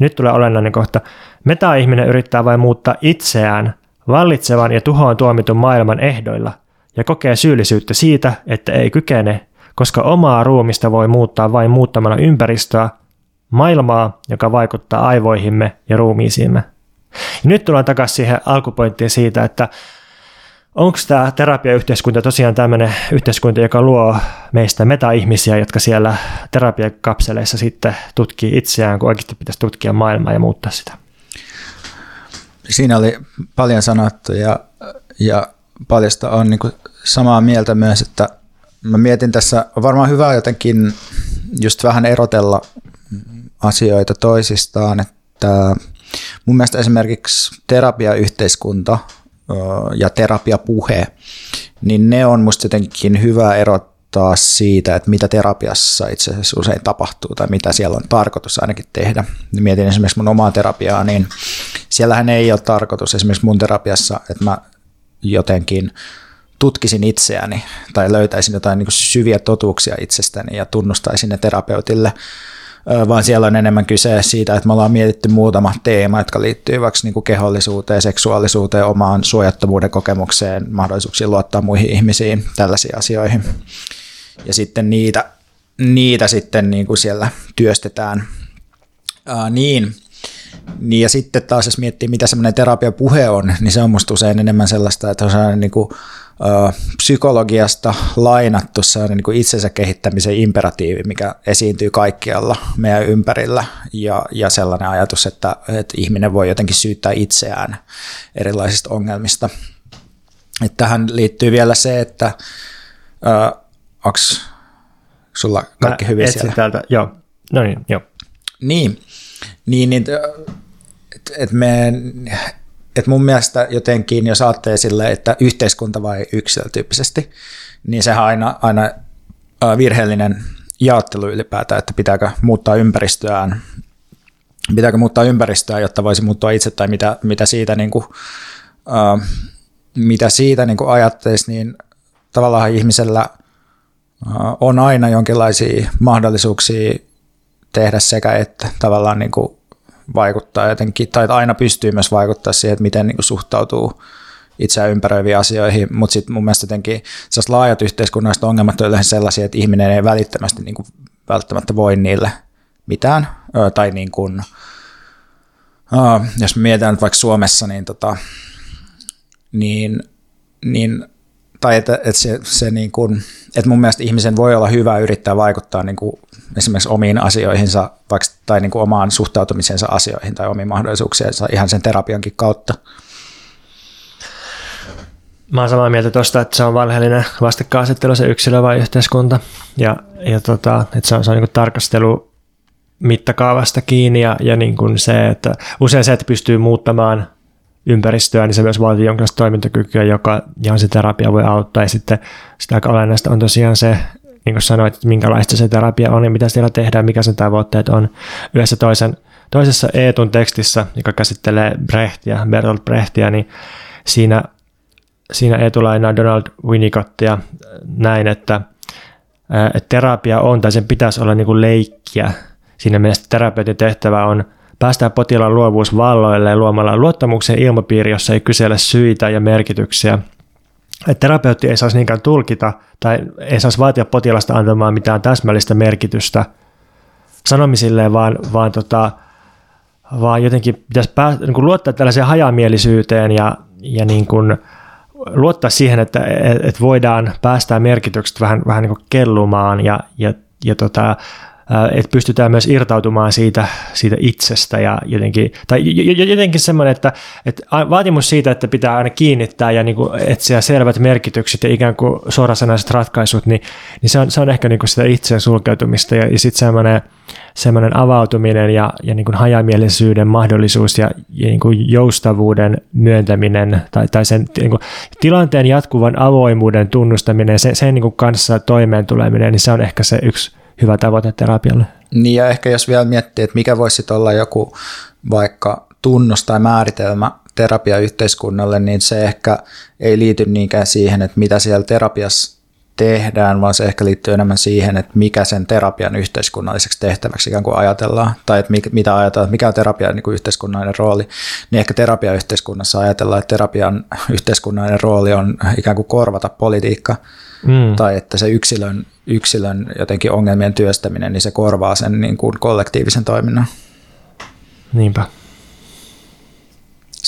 Nyt tulee olennainen kohta. Meta-ihminen yrittää vain muuttaa itseään vallitsevan ja tuhoon tuomitun maailman ehdoilla ja kokee syyllisyyttä siitä, että ei kykene koska omaa ruumista voi muuttaa vain muuttamalla ympäristöä, maailmaa, joka vaikuttaa aivoihimme ja ruumiisiimme. Ja nyt tullaan takaisin siihen alkupointtiin siitä, että onko tämä terapiayhteiskunta tosiaan tämmöinen yhteiskunta, joka luo meistä meta-ihmisiä, jotka siellä terapiakapseleissa sitten tutkii itseään, kun oikeasti pitäisi tutkia maailmaa ja muuttaa sitä. Siinä oli paljon sanottu ja, ja paljosta on niin samaa mieltä myös, että mä mietin tässä, on varmaan hyvä jotenkin just vähän erotella asioita toisistaan, että mun mielestä esimerkiksi terapiayhteiskunta ja terapiapuhe, niin ne on musta jotenkin hyvä erottaa siitä, että mitä terapiassa itse asiassa usein tapahtuu tai mitä siellä on tarkoitus ainakin tehdä. Mietin esimerkiksi mun omaa terapiaa, niin siellähän ei ole tarkoitus esimerkiksi mun terapiassa, että mä jotenkin tutkisin itseäni tai löytäisin jotain niin syviä totuuksia itsestäni ja tunnustaisin ne terapeutille, vaan siellä on enemmän kyse siitä, että me ollaan mietitty muutama teema, jotka liittyy vaikka niin kuin kehollisuuteen, seksuaalisuuteen, omaan suojattomuuden kokemukseen, mahdollisuuksiin luottaa muihin ihmisiin, tällaisiin asioihin. Ja sitten niitä, niitä sitten niin kuin siellä työstetään. Ää, niin, niin ja sitten taas jos miettii, mitä semmoinen terapiapuhe on, niin se on musta usein enemmän sellaista, että on sellainen niin kuin psykologiasta lainattu sellainen niin kuin itsensä kehittämisen imperatiivi, mikä esiintyy kaikkialla meidän ympärillä ja, ja sellainen ajatus, että, että ihminen voi jotenkin syyttää itseään erilaisista ongelmista. Että tähän liittyy vielä se, että onko sulla kaikki Mä hyvin siellä? Täältä, joo. No niin, joo. Niin, niin, niin et me et mun mielestä jotenkin, jos ajattelee sille, että yhteiskunta vai yksilö tyyppisesti, niin sehän on aina, aina virheellinen jaottelu ylipäätään, että pitääkö muuttaa ympäristöään, pitääkö muuttaa ympäristöä, jotta voisi muuttua itse tai mitä, mitä siitä, niin kuin, mitä siitä niin kuin ajatteisi, niin tavallaan ihmisellä on aina jonkinlaisia mahdollisuuksia tehdä sekä että tavallaan niin kuin vaikuttaa jotenkin, tai aina pystyy myös vaikuttaa siihen, että miten niin kuin suhtautuu itseään ympäröiviin asioihin, mutta sitten mun mielestä jotenkin laajat yhteiskunnalliset ongelmat on yleensä sellaisia, että ihminen ei välittömästi niin kuin välttämättä voi niille mitään, tai niin kuin, jos mietitään vaikka Suomessa, niin, tota, niin, niin tai että, että se, se niin kuin, että mun mielestä ihmisen voi olla hyvä yrittää vaikuttaa niin kuin esimerkiksi omiin asioihinsa vaikka, tai niin kuin omaan suhtautumisensa asioihin tai omiin mahdollisuuksiensa ihan sen terapiankin kautta. Mä oon samaa mieltä tuosta, että se on valheellinen vastakkainasettelu se yksilö vai yhteiskunta. Ja, ja tota, että se on, se on niin tarkastelu mittakaavasta kiinni ja, ja niin kuin se, että usein se, että pystyy muuttamaan ympäristöä, niin se myös vaatii jonkinlaista toimintakykyä, joka, johon se terapia voi auttaa. Ja sitten sitä aika olennaista on tosiaan se, niin kuin sanoit, että minkälaista se terapia on ja mitä siellä tehdään, mikä sen tavoitteet on. Yhdessä toisen, toisessa Eetun tekstissä, joka käsittelee Brechtia, Bertolt Brechtia, niin siinä, siinä Eetu lainaa Donald Winnicottia näin, että, että terapia on, tai sen pitäisi olla niin kuin leikkiä. Siinä mielessä terapeutin tehtävä on – päästää potilaan luovuus valloille luomalla luottamuksen ilmapiiri, jossa ei kysellä syitä ja merkityksiä. Että terapeutti ei saisi niinkään tulkita tai ei saisi vaatia potilasta antamaan mitään täsmällistä merkitystä sanomisilleen, vaan, vaan, tota, vaan jotenkin pitäisi pää, niin luottaa tällaiseen hajamielisyyteen ja, ja niin kuin luottaa siihen, että, että voidaan päästää merkitykset vähän, vähän niin kuin kellumaan ja, ja, ja tota, että pystytään myös irtautumaan siitä, siitä itsestä ja jotenkin, tai jotenkin semmoinen, että, että vaatimus siitä, että pitää aina kiinnittää ja niin kuin etsiä selvät merkitykset ja ikään kuin suorasanaiset ratkaisut, niin, niin se, on, se on ehkä niin kuin sitä itseä sulkeutumista ja, ja sitten semmoinen, semmoinen avautuminen ja, ja niin kuin hajamielisyyden mahdollisuus ja, ja niin kuin joustavuuden myöntäminen tai, tai sen niin kuin tilanteen jatkuvan avoimuuden tunnustaminen, sen, sen niin kuin kanssa toimeen tuleminen, niin se on ehkä se yksi hyvä tavoite terapialle. Niin ja ehkä jos vielä miettii, että mikä voisi olla joku vaikka tunnus tai määritelmä terapiayhteiskunnalle, niin se ehkä ei liity niinkään siihen, että mitä siellä terapiassa tehdään, vaan se ehkä liittyy enemmän siihen, että mikä sen terapian yhteiskunnalliseksi tehtäväksi ikään kuin ajatellaan, tai että mitä ajatellaan, mikä on terapian niin kuin yhteiskunnallinen rooli, niin ehkä terapiayhteiskunnassa ajatellaan, että terapian yhteiskunnallinen rooli on ikään kuin korvata politiikka, mm. tai että se yksilön, yksilön jotenkin ongelmien työstäminen, niin se korvaa sen niin kuin kollektiivisen toiminnan. Niinpä.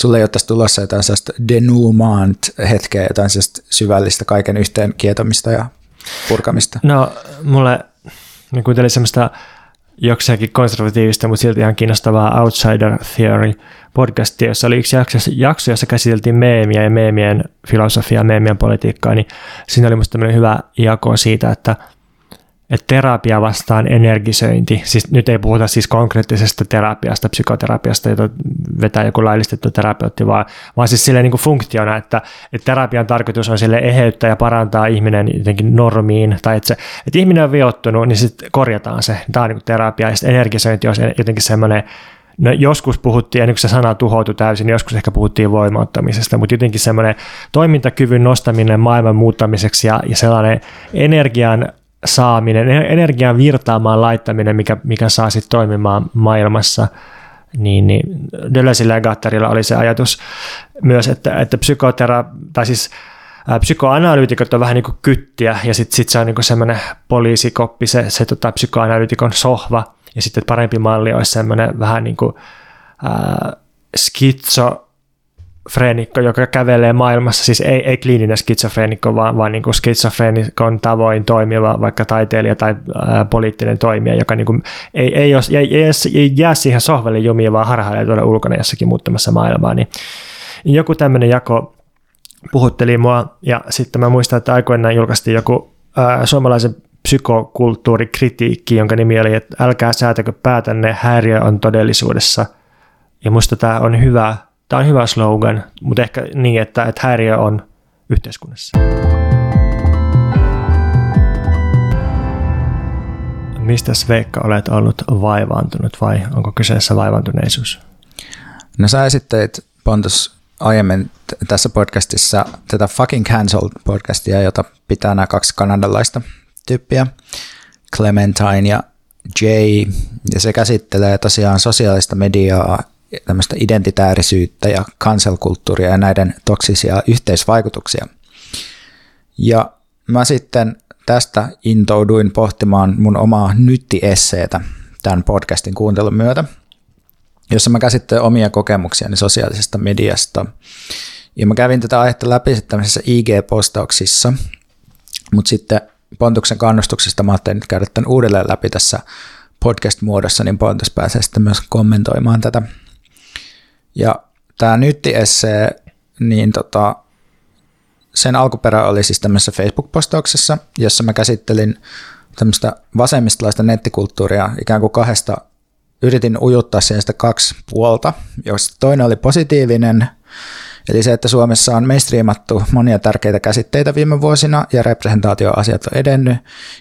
Sulle ei ole tässä tulossa jotain sellaista denouement-hetkeä, jotain sellaista syvällistä kaiken yhteen kietomista ja purkamista? No, mulle niin kuuntelin semmoista jokseenkin konservatiivista, mutta silti ihan kiinnostavaa Outsider Theory podcastia, jossa oli yksi jakso, jakso jossa käsiteltiin meemiä ja meemien filosofiaa, meemien politiikkaa, niin siinä oli musta hyvä jako siitä, että – että terapia vastaan energisointi, siis nyt ei puhuta siis konkreettisesta terapiasta, psykoterapiasta, jota vetää joku laillistettu terapeutti, vaan, vaan siis silleen niin kuin funktiona, että, että terapian tarkoitus on sille eheyttää ja parantaa ihminen jotenkin normiin, tai että, se, että ihminen on viottunut, niin sitten korjataan se. Tämä on niin kuin terapia, ja sitten energisointi on jotenkin semmoinen, No joskus puhuttiin, ennen kuin se sana tuhoutui täysin, niin joskus ehkä puhuttiin voimauttamisesta, mutta jotenkin semmoinen toimintakyvyn nostaminen maailman muuttamiseksi ja, ja sellainen energian saaminen, energian virtaamaan laittaminen, mikä, mikä saa sitten toimimaan maailmassa, niin, niin Deleuzeillä ja Gatterilla oli se ajatus myös, että, että psykotera, tai siis psykoanalyytikot on vähän niin kuin kyttiä, ja sitten sit se on niin semmoinen poliisikoppi, se, se tota, psykoanalyytikon sohva, ja sitten parempi malli olisi semmoinen vähän niin kuin ää, skitso, skitsofreenikko, joka kävelee maailmassa, siis ei, ei kliininen skitsofreenikko, vaan, vaan niin skitsofreenikon tavoin toimiva vaikka taiteilija tai ää, poliittinen toimija, joka niin kuin ei, ei, jos, ei, ei, ei jää siihen sohvalle jumiin, vaan harhailee tuolla ulkona jossakin muuttamassa maailmaa, niin joku tämmöinen jako puhutteli mua, ja sitten mä muistan, että aikoinaan julkaistiin joku ää, suomalaisen psykokulttuurikritiikki, jonka nimi oli, että älkää säätäkö päätänne, häiriö on todellisuudessa. Ja musta tämä on hyvä Tämä on hyvä slogan, mutta ehkä niin, että, että häiriö on yhteiskunnassa. Mistä Veikka olet ollut vaivaantunut vai onko kyseessä vaivaantuneisuus? No sä esitteit Pontus aiemmin tässä podcastissa tätä Fucking Cancel podcastia, jota pitää nämä kaksi kanadalaista tyyppiä, Clementine ja Jay, ja se käsittelee tosiaan sosiaalista mediaa tämmöistä identitäärisyyttä ja kanselkulttuuria ja näiden toksisia yhteisvaikutuksia. Ja mä sitten tästä intouduin pohtimaan mun omaa nyttiesseetä tämän podcastin kuuntelun myötä, jossa mä käsittelen omia kokemuksiani sosiaalisesta mediasta. Ja mä kävin tätä aihetta läpi tämmöisissä IG-postauksissa, mutta sitten Pontuksen kannustuksesta mä ajattelin nyt käydä tämän uudelleen läpi tässä podcast-muodossa, niin Pontus pääsee sitten myös kommentoimaan tätä ja tämä nytti-essee, niin tota, sen alkuperä oli siis tämmöisessä Facebook-postauksessa, jossa mä käsittelin tämmöistä vasemmistolaista nettikulttuuria ikään kuin kahdesta, yritin ujuttaa siihen sitä kaksi puolta, josta toinen oli positiivinen, eli se, että Suomessa on mainstreamattu monia tärkeitä käsitteitä viime vuosina ja representaatioasiat on edennyt,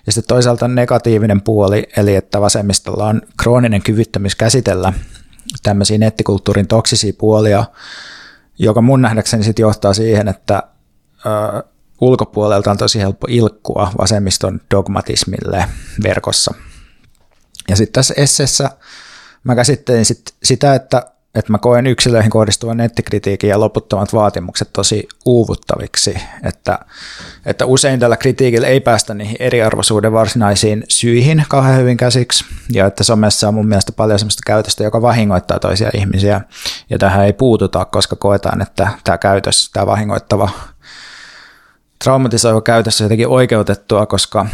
ja sitten toisaalta negatiivinen puoli, eli että vasemmistolla on krooninen kyvyttömyys käsitellä tämmöisiä nettikulttuurin toksisia puolia, joka mun nähdäkseni sitten johtaa siihen, että ö, ulkopuolelta on tosi helppo ilkkua vasemmiston dogmatismille verkossa. Ja sitten tässä esseessä mä käsittelin sit sitä, että että mä koen yksilöihin kohdistuvan nettikritiikin ja loputtomat vaatimukset tosi uuvuttaviksi, että, että usein tällä kritiikillä ei päästä niihin eriarvoisuuden varsinaisiin syihin kauhean hyvin käsiksi, ja että somessa on mun mielestä paljon sellaista käytöstä, joka vahingoittaa toisia ihmisiä, ja tähän ei puututa, koska koetaan, että tämä käytös, tämä vahingoittava traumatisoiva käytös on jotenkin oikeutettua, koska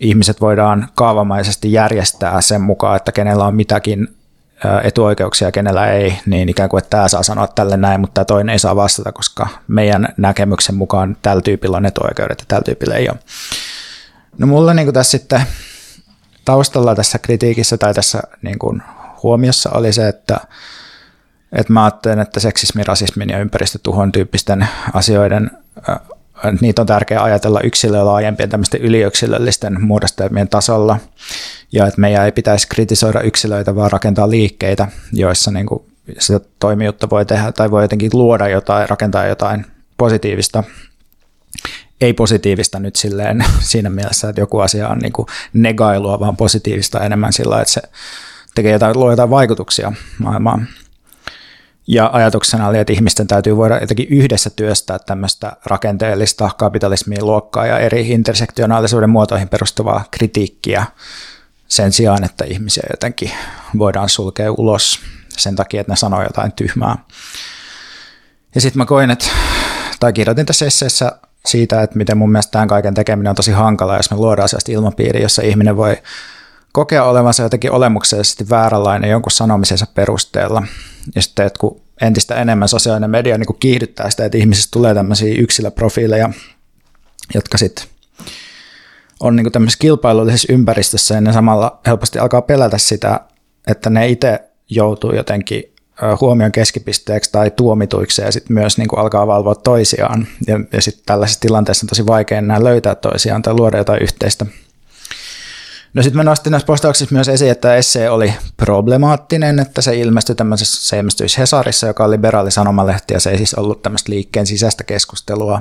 ihmiset voidaan kaavamaisesti järjestää sen mukaan, että kenellä on mitäkin etuoikeuksia, kenellä ei, niin ikään kuin, että tämä saa sanoa tälle näin, mutta tämä toinen ei saa vastata, koska meidän näkemyksen mukaan tällä tyypillä on etuoikeudet ja tällä tyypillä ei ole. No mulla niin kuin tässä sitten taustalla tässä kritiikissä tai tässä niin kuin huomiossa oli se, että, että mä ajattelen, että seksismi, rasismin ja ympäristötuhon tyyppisten asioiden niitä on tärkeää ajatella yksilöä laajempien tämmöisten yliyksilöllisten muodostelmien tasolla, ja että meidän ei pitäisi kritisoida yksilöitä, vaan rakentaa liikkeitä, joissa niin kuin sitä toimijuutta voi tehdä tai voi jotenkin luoda jotain, rakentaa jotain positiivista, ei positiivista nyt silleen siinä mielessä, että joku asia on niin kuin negailua, vaan positiivista enemmän sillä, että se tekee jotain, luo jotain vaikutuksia maailmaan. Ja ajatuksena oli, että ihmisten täytyy voida jotenkin yhdessä työstää tämmöistä rakenteellista kapitalismin luokkaa ja eri intersektionaalisuuden muotoihin perustuvaa kritiikkiä sen sijaan, että ihmisiä jotenkin voidaan sulkea ulos sen takia, että ne sanoo jotain tyhmää. Ja sitten mä koin, että, tai kirjoitin tässä esseessä siitä, että miten mun mielestä tämän kaiken tekeminen on tosi hankalaa, jos me luodaan sellaista ilmapiiriä, jossa ihminen voi kokea olevansa jotenkin olemuksellisesti vääränlainen jonkun sanomisensa perusteella. Ja sitten, että kun entistä enemmän sosiaalinen media niin kiihdyttää sitä, että ihmisistä tulee tämmöisiä yksilöprofiileja, jotka sitten on niin tämmöisessä kilpailullisessa ympäristössä ja ne samalla helposti alkaa pelätä sitä, että ne itse joutuu jotenkin huomion keskipisteeksi tai tuomituiksi ja sitten myös niin kuin alkaa valvoa toisiaan. Ja, ja sitten tällaisessa tilanteessa on tosi vaikea enää löytää toisiaan tai luoda jotain yhteistä. No sitten mä nostin näissä postauksissa myös esiin, että esse oli problemaattinen, että se ilmestyi tämmöisessä, se ilmestyi Hesarissa, joka on liberaali sanomalehti, ja se ei siis ollut tämmöistä liikkeen sisäistä keskustelua.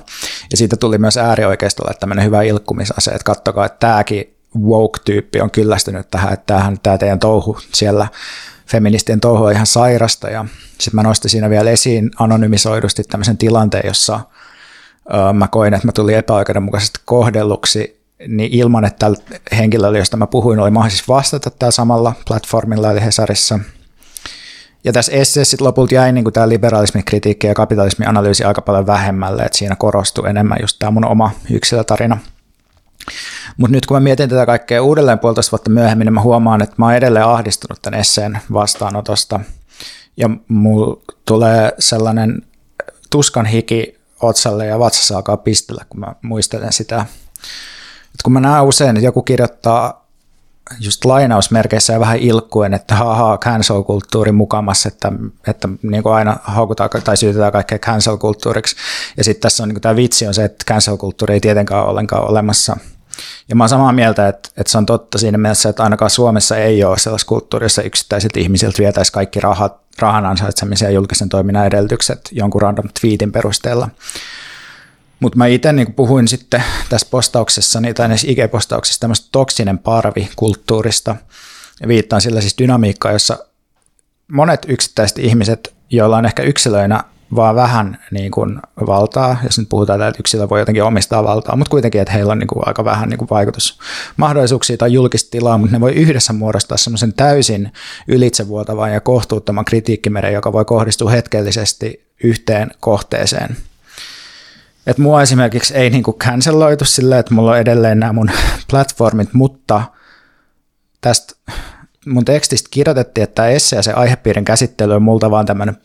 Ja siitä tuli myös äärioikeistolle tämmöinen hyvä ilkkumisase, että kattokaa, että tämäkin woke-tyyppi on kyllästynyt tähän, että tämähän, tämä teidän touhu siellä feministien touhu on ihan sairasta, ja sitten mä nostin siinä vielä esiin anonymisoidusti tämmöisen tilanteen, jossa mä koin, että mä tulin epäoikeudenmukaisesti kohdelluksi niin ilman, että tällä henkilöllä, josta mä puhuin, oli mahdollisuus vastata tällä samalla platformilla eli Hesarissa. Ja tässä esseessä lopulta jäi niin tämä liberalismin kritiikki ja kapitalismin analyysi aika paljon vähemmälle, että siinä korostui enemmän just tämä mun oma yksilötarina. Mutta nyt kun mä mietin tätä kaikkea uudelleen puolitoista vuotta myöhemmin, niin mä huomaan, että mä oon edelleen ahdistunut tämän esseen vastaanotosta. Ja mulla tulee sellainen tuskan hiki otsalle ja vatsassa alkaa pistellä, kun mä muistelen sitä et kun mä näen usein, että joku kirjoittaa just lainausmerkeissä ja vähän ilkkuen, että haha, cancel-kulttuuri mukamassa, että, että niin kuin aina haukutaan tai syytetään kaikkea cancel-kulttuuriksi. Ja sitten tässä on niin tämä vitsi on se, että cancel-kulttuuri ei tietenkään ole ollenkaan olemassa. Ja mä oon samaa mieltä, että, että se on totta siinä mielessä, että ainakaan Suomessa ei ole sellaisessa kulttuurissa yksittäisiltä ihmisiltä vietäisi kaikki rahat, rahan ansaitsemisen ja julkisen toiminnan edellytykset jonkun random tweetin perusteella. Mutta mä itse niin puhuin sitten tässä postauksessa, tai näissä IG-postauksissa tämmöistä toksinen parvi-kulttuurista. Ja viittaan sillä siis dynamiikkaa, jossa monet yksittäiset ihmiset, joilla on ehkä yksilöinä vaan vähän niin kuin valtaa, jos nyt puhutaan, että yksilö voi jotenkin omistaa valtaa, mutta kuitenkin, että heillä on niin kuin aika vähän niin kuin vaikutusmahdollisuuksia tai julkista tilaa, mutta ne voi yhdessä muodostaa semmoisen täysin ylitsevuotavan ja kohtuuttoman kritiikkimeren, joka voi kohdistua hetkellisesti yhteen kohteeseen – että mua esimerkiksi ei niinku canceloitu silleen, että mulla on edelleen nämä mun platformit, mutta tästä mun tekstistä kirjoitettiin, että tämä esse ja se aihepiirin käsittely on multa vaan tämmöinen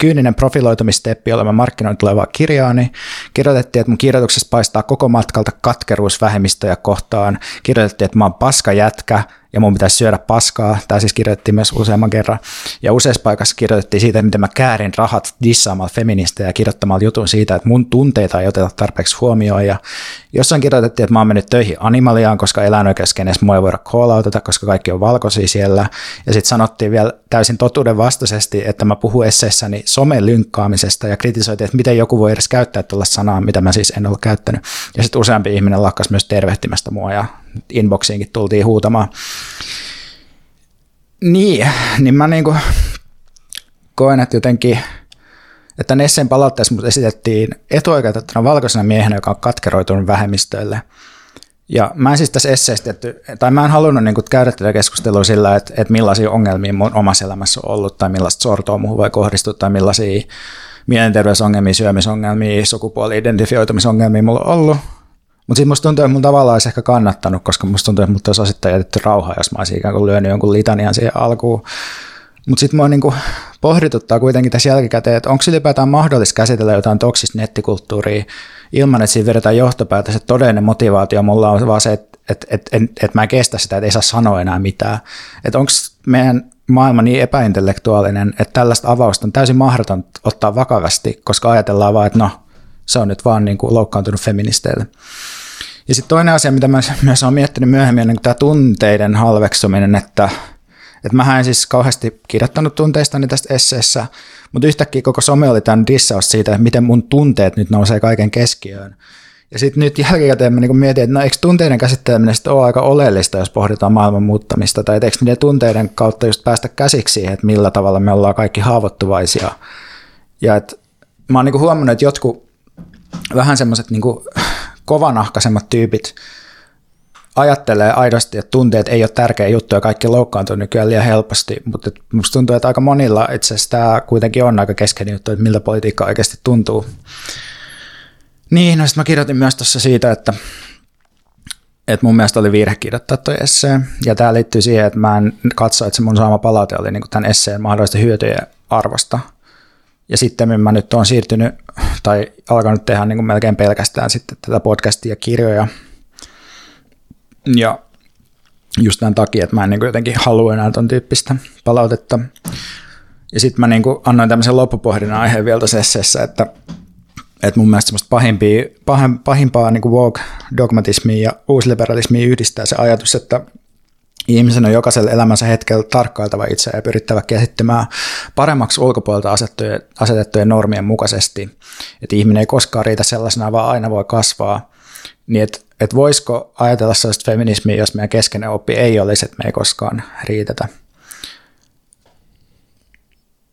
kyyninen profiloitumisteppi, jolla mä markkinoin tulevaa kirjaa, niin kirjoitettiin, että mun kirjoituksessa paistaa koko matkalta katkeruus vähemmistöjä kohtaan. Kirjoitettiin, että mä oon paska jätkä, ja mun pitäisi syödä paskaa. Tämä siis kirjoitettiin myös useamman kerran. Ja useassa paikassa kirjoitettiin siitä, miten mä käärin rahat dissaamalla feministejä ja kirjoittamalla jutun siitä, että mun tunteita ei oteta tarpeeksi huomioon. Ja jossain kirjoitettiin, että mä oon mennyt töihin animaliaan, koska eläinoikeuskeneessä mua ei voida call koska kaikki on valkoisia siellä. Ja sitten sanottiin vielä täysin totuuden vastaisesti, että mä puhun esseessäni somelynkkaamisesta ja kritisoitiin, että miten joku voi edes käyttää tuollaista sanaa, mitä mä siis en ole käyttänyt. Ja sitten useampi ihminen lakkas myös tervehtimästä mua ja inboxiinkin tultiin huutamaan. Niin, niin mä niinku koen, että jotenkin, että Nessen palautteessa mut esitettiin etuoikeutettuna valkoisena miehenä, joka on katkeroitunut vähemmistöille. Ja mä en siis tässä esseessä tai mä en halunnut niin käydä tätä keskustelua sillä, että, että millaisia ongelmia mun omassa elämässä on ollut, tai millaista sortoa muuhun voi kohdistua, tai millaisia mielenterveysongelmia, syömisongelmia, sukupuoli-identifioitumisongelmia mulla on ollut. Mutta sitten musta tuntuu, että mun tavallaan olisi ehkä kannattanut, koska musta tuntuu, että mut olisi osittain jätetty rauhaa, jos mä olisin ikään kuin lyönyt jonkun litanian siihen alkuun. Mutta sitten mua niinku pohdituttaa kuitenkin tässä jälkikäteen, että onko ylipäätään mahdollista käsitellä jotain toksista nettikulttuuria ilman, että siinä vedetään johtopäätös, että todellinen motivaatio mulla on vaan se, että, että, että, että, että mä en kestä sitä, että ei saa sanoa enää mitään. Että onko meidän maailma niin epäintellektuaalinen, että tällaista avausta on täysin mahdoton ottaa vakavasti, koska ajatellaan vaan, että no, se on nyt vaan niin kuin loukkaantunut feministeille. Ja sitten toinen asia, mitä mä myös olen miettinyt myöhemmin, on niin tämä tunteiden halveksuminen, että, että mä en siis kauheasti kirjoittanut tunteistani tästä esseessä, mutta yhtäkkiä koko some oli tämän dissaus siitä, että miten mun tunteet nyt nousee kaiken keskiöön. Ja sitten nyt jälkikäteen mä niin mietin, että no eikö tunteiden käsitteleminen sitten ole aika oleellista, jos pohditaan maailman muuttamista, tai eikö niiden tunteiden kautta just päästä käsiksi siihen, että millä tavalla me ollaan kaikki haavoittuvaisia. Ja että mä oon niin huomannut, että jotkut vähän semmoiset niin kovanahkaisemmat tyypit ajattelee aidosti, että tunteet ei ole tärkeä juttu ja kaikki loukkaantuu nykyään liian helposti, mutta musta tuntuu, että aika monilla itse asiassa tämä kuitenkin on aika keskeinen juttu, että miltä politiikka oikeasti tuntuu. Niin, no sitten mä kirjoitin myös tuossa siitä, että, että mun mielestä oli virhe kirjoittaa toi esseen, ja tämä liittyy siihen, että mä en katso, että se mun saama palaute oli niin tämän esseen mahdollisesti hyötyjen arvosta. Ja sitten mä nyt oon siirtynyt tai alkanut tehdä niin kuin melkein pelkästään sitten tätä podcastia ja kirjoja. Ja just tämän takia, että mä en niin kuin jotenkin halua enää ton tyyppistä palautetta. Ja sitten mä niin kuin annoin tämmöisen loppupohdinnan aiheen vielä tuossa että että mun mielestä semmoista pahimpia, pahim, pahimpaa niin woke-dogmatismia ja uusliberalismia yhdistää se ajatus, että ihmisen on jokaisella elämänsä hetkellä tarkkailtava itse ja pyrittävä kehittymään paremmaksi ulkopuolelta asetettujen, asetettujen normien mukaisesti. Että ihminen ei koskaan riitä sellaisena, vaan aina voi kasvaa. Niin että et voisiko ajatella sellaista feminismiä, jos meidän keskeinen oppi ei olisi, että me ei koskaan riitetä.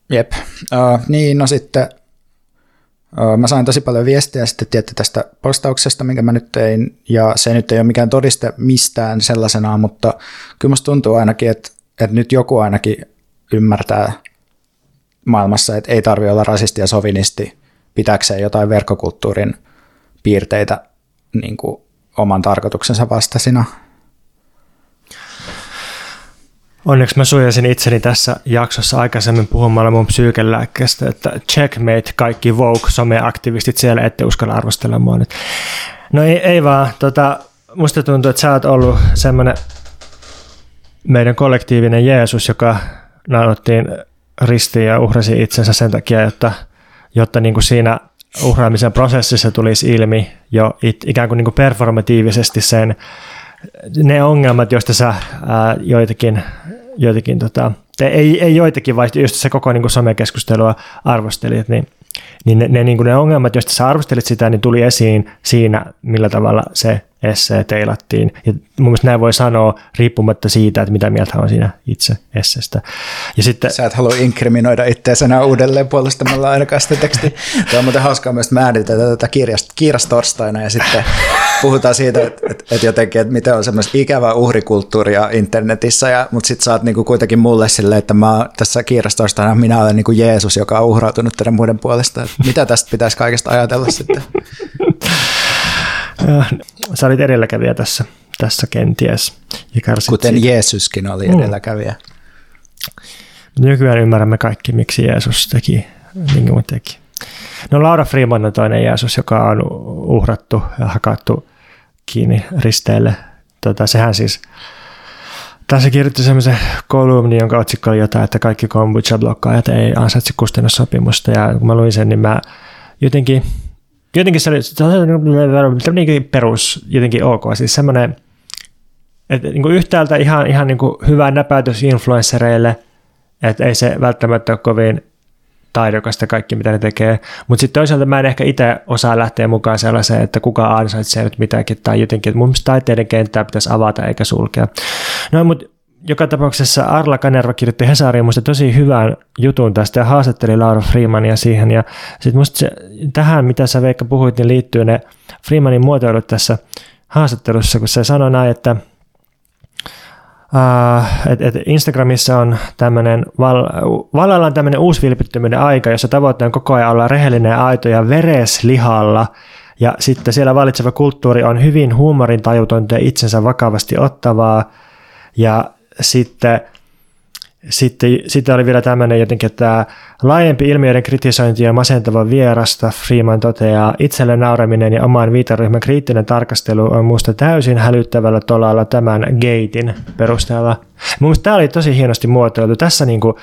Jep. Uh, niin, no sitten Mä sain tosi paljon viestiä sitten tietty tästä postauksesta, minkä mä nyt tein, ja se nyt ei ole mikään todiste mistään sellaisenaan, mutta kyllä musta tuntuu ainakin, että, että nyt joku ainakin ymmärtää maailmassa, että ei tarvitse olla rasisti ja sovinisti pitääkseen jotain verkkokulttuurin piirteitä niin kuin oman tarkoituksensa vastasina. Onneksi mä suojasin itseni tässä jaksossa aikaisemmin puhumalla mun psyykelääkkeestä, että checkmate kaikki woke someaktivistit siellä, ette uskalla arvostella mua nyt. No ei, ei vaan, tota, musta tuntuu, että sä oot ollut semmoinen meidän kollektiivinen Jeesus, joka naulottiin ristiin ja uhrasi itsensä sen takia, jotta, jotta niin kuin siinä uhraamisen prosessissa tulisi ilmi jo it, ikään kuin, niin kuin performatiivisesti sen ne ongelmat, joista sä ää, joitakin, joitakin tota, ei, ei joitakin, vaan just se koko niin somekeskustelua arvostelit, niin, niin ne, ne, niin ne ongelmat, joista sä arvostelit sitä, niin tuli esiin siinä, millä tavalla se essee teilattiin. Ja mun mielestä näin voi sanoa riippumatta siitä, että mitä mieltä on siinä itse esseestä. Ja sitten, Sä et halua inkriminoida itseäsi enää uudelleen puolustamalla ainakaan sitä tekstiä. Tämä on muuten hauskaa myös, että tätä kirjast, kiirastorstaina ja sitten puhutaan siitä, että, että, että jotenkin, että miten on semmoista ikävää uhrikulttuuria internetissä, ja, mutta sitten sä oot niinku kuitenkin mulle silleen, että mä tässä kiirastorstaina minä olen niinku Jeesus, joka on uhrautunut teidän muiden puolesta. Että mitä tästä pitäisi kaikesta ajatella sitten? Sä olit edelläkävijä tässä, tässä kenties. Ja Kuten siitä. Jeesuskin oli mm. edelläkävijä. Mm. Nykyään ymmärrämme kaikki, miksi Jeesus teki niin kuin teki. No Laura Freeman on toinen Jeesus, joka on uhrattu ja hakattu kiinni risteille. Tota, sehän siis tässä kirjoitti semmoisen kolumni, jonka otsikko oli jotain, että kaikki kombucha-blokkaajat ei ansaitse kustannussopimusta. Ja kun mä luin sen, niin mä jotenkin jotenkin se oli, se oli niin perus, jotenkin ok. Siis semmoinen, että niin kuin yhtäältä ihan, ihan niin kuin hyvä näpäytys influenssereille, että ei se välttämättä ole kovin taidokasta kaikki, mitä ne tekee. Mutta sitten toisaalta mä en ehkä itse osaa lähteä mukaan sellaiseen, että kuka ansaitsee nyt mitäkin tai jotenkin, että mun mielestä taiteiden kenttää pitäisi avata eikä sulkea. No mutta joka tapauksessa Arla Kanerva kirjoitti Hesariin musta tosi hyvän jutun tästä ja haastatteli Laura Freemania siihen. Ja sitten musta se, tähän, mitä sä Veikka puhuit, niin liittyy ne Freemanin muotoilut tässä haastattelussa, kun se sanoi näin, että Uh, et, et Instagramissa on tämmöinen, val, vallalla on tämmöinen uusvilpittömyyden aika, jossa tavoitteena on koko ajan olla rehellinen aito ja vereslihalla. Ja sitten siellä valitseva kulttuuri on hyvin huumorintajutonta ja itsensä vakavasti ottavaa. Ja sitten sitten, sitten oli vielä tämmöinen jotenkin, että laajempi ilmiöiden kritisointi ja masentava vierasta, Freeman toteaa, itselle nauraminen ja oman viitaryhmän kriittinen tarkastelu on muusta täysin hälyttävällä tolalla tämän gatein perusteella. Mun mielestä tämä oli tosi hienosti muotoiltu. Tässä niin kuin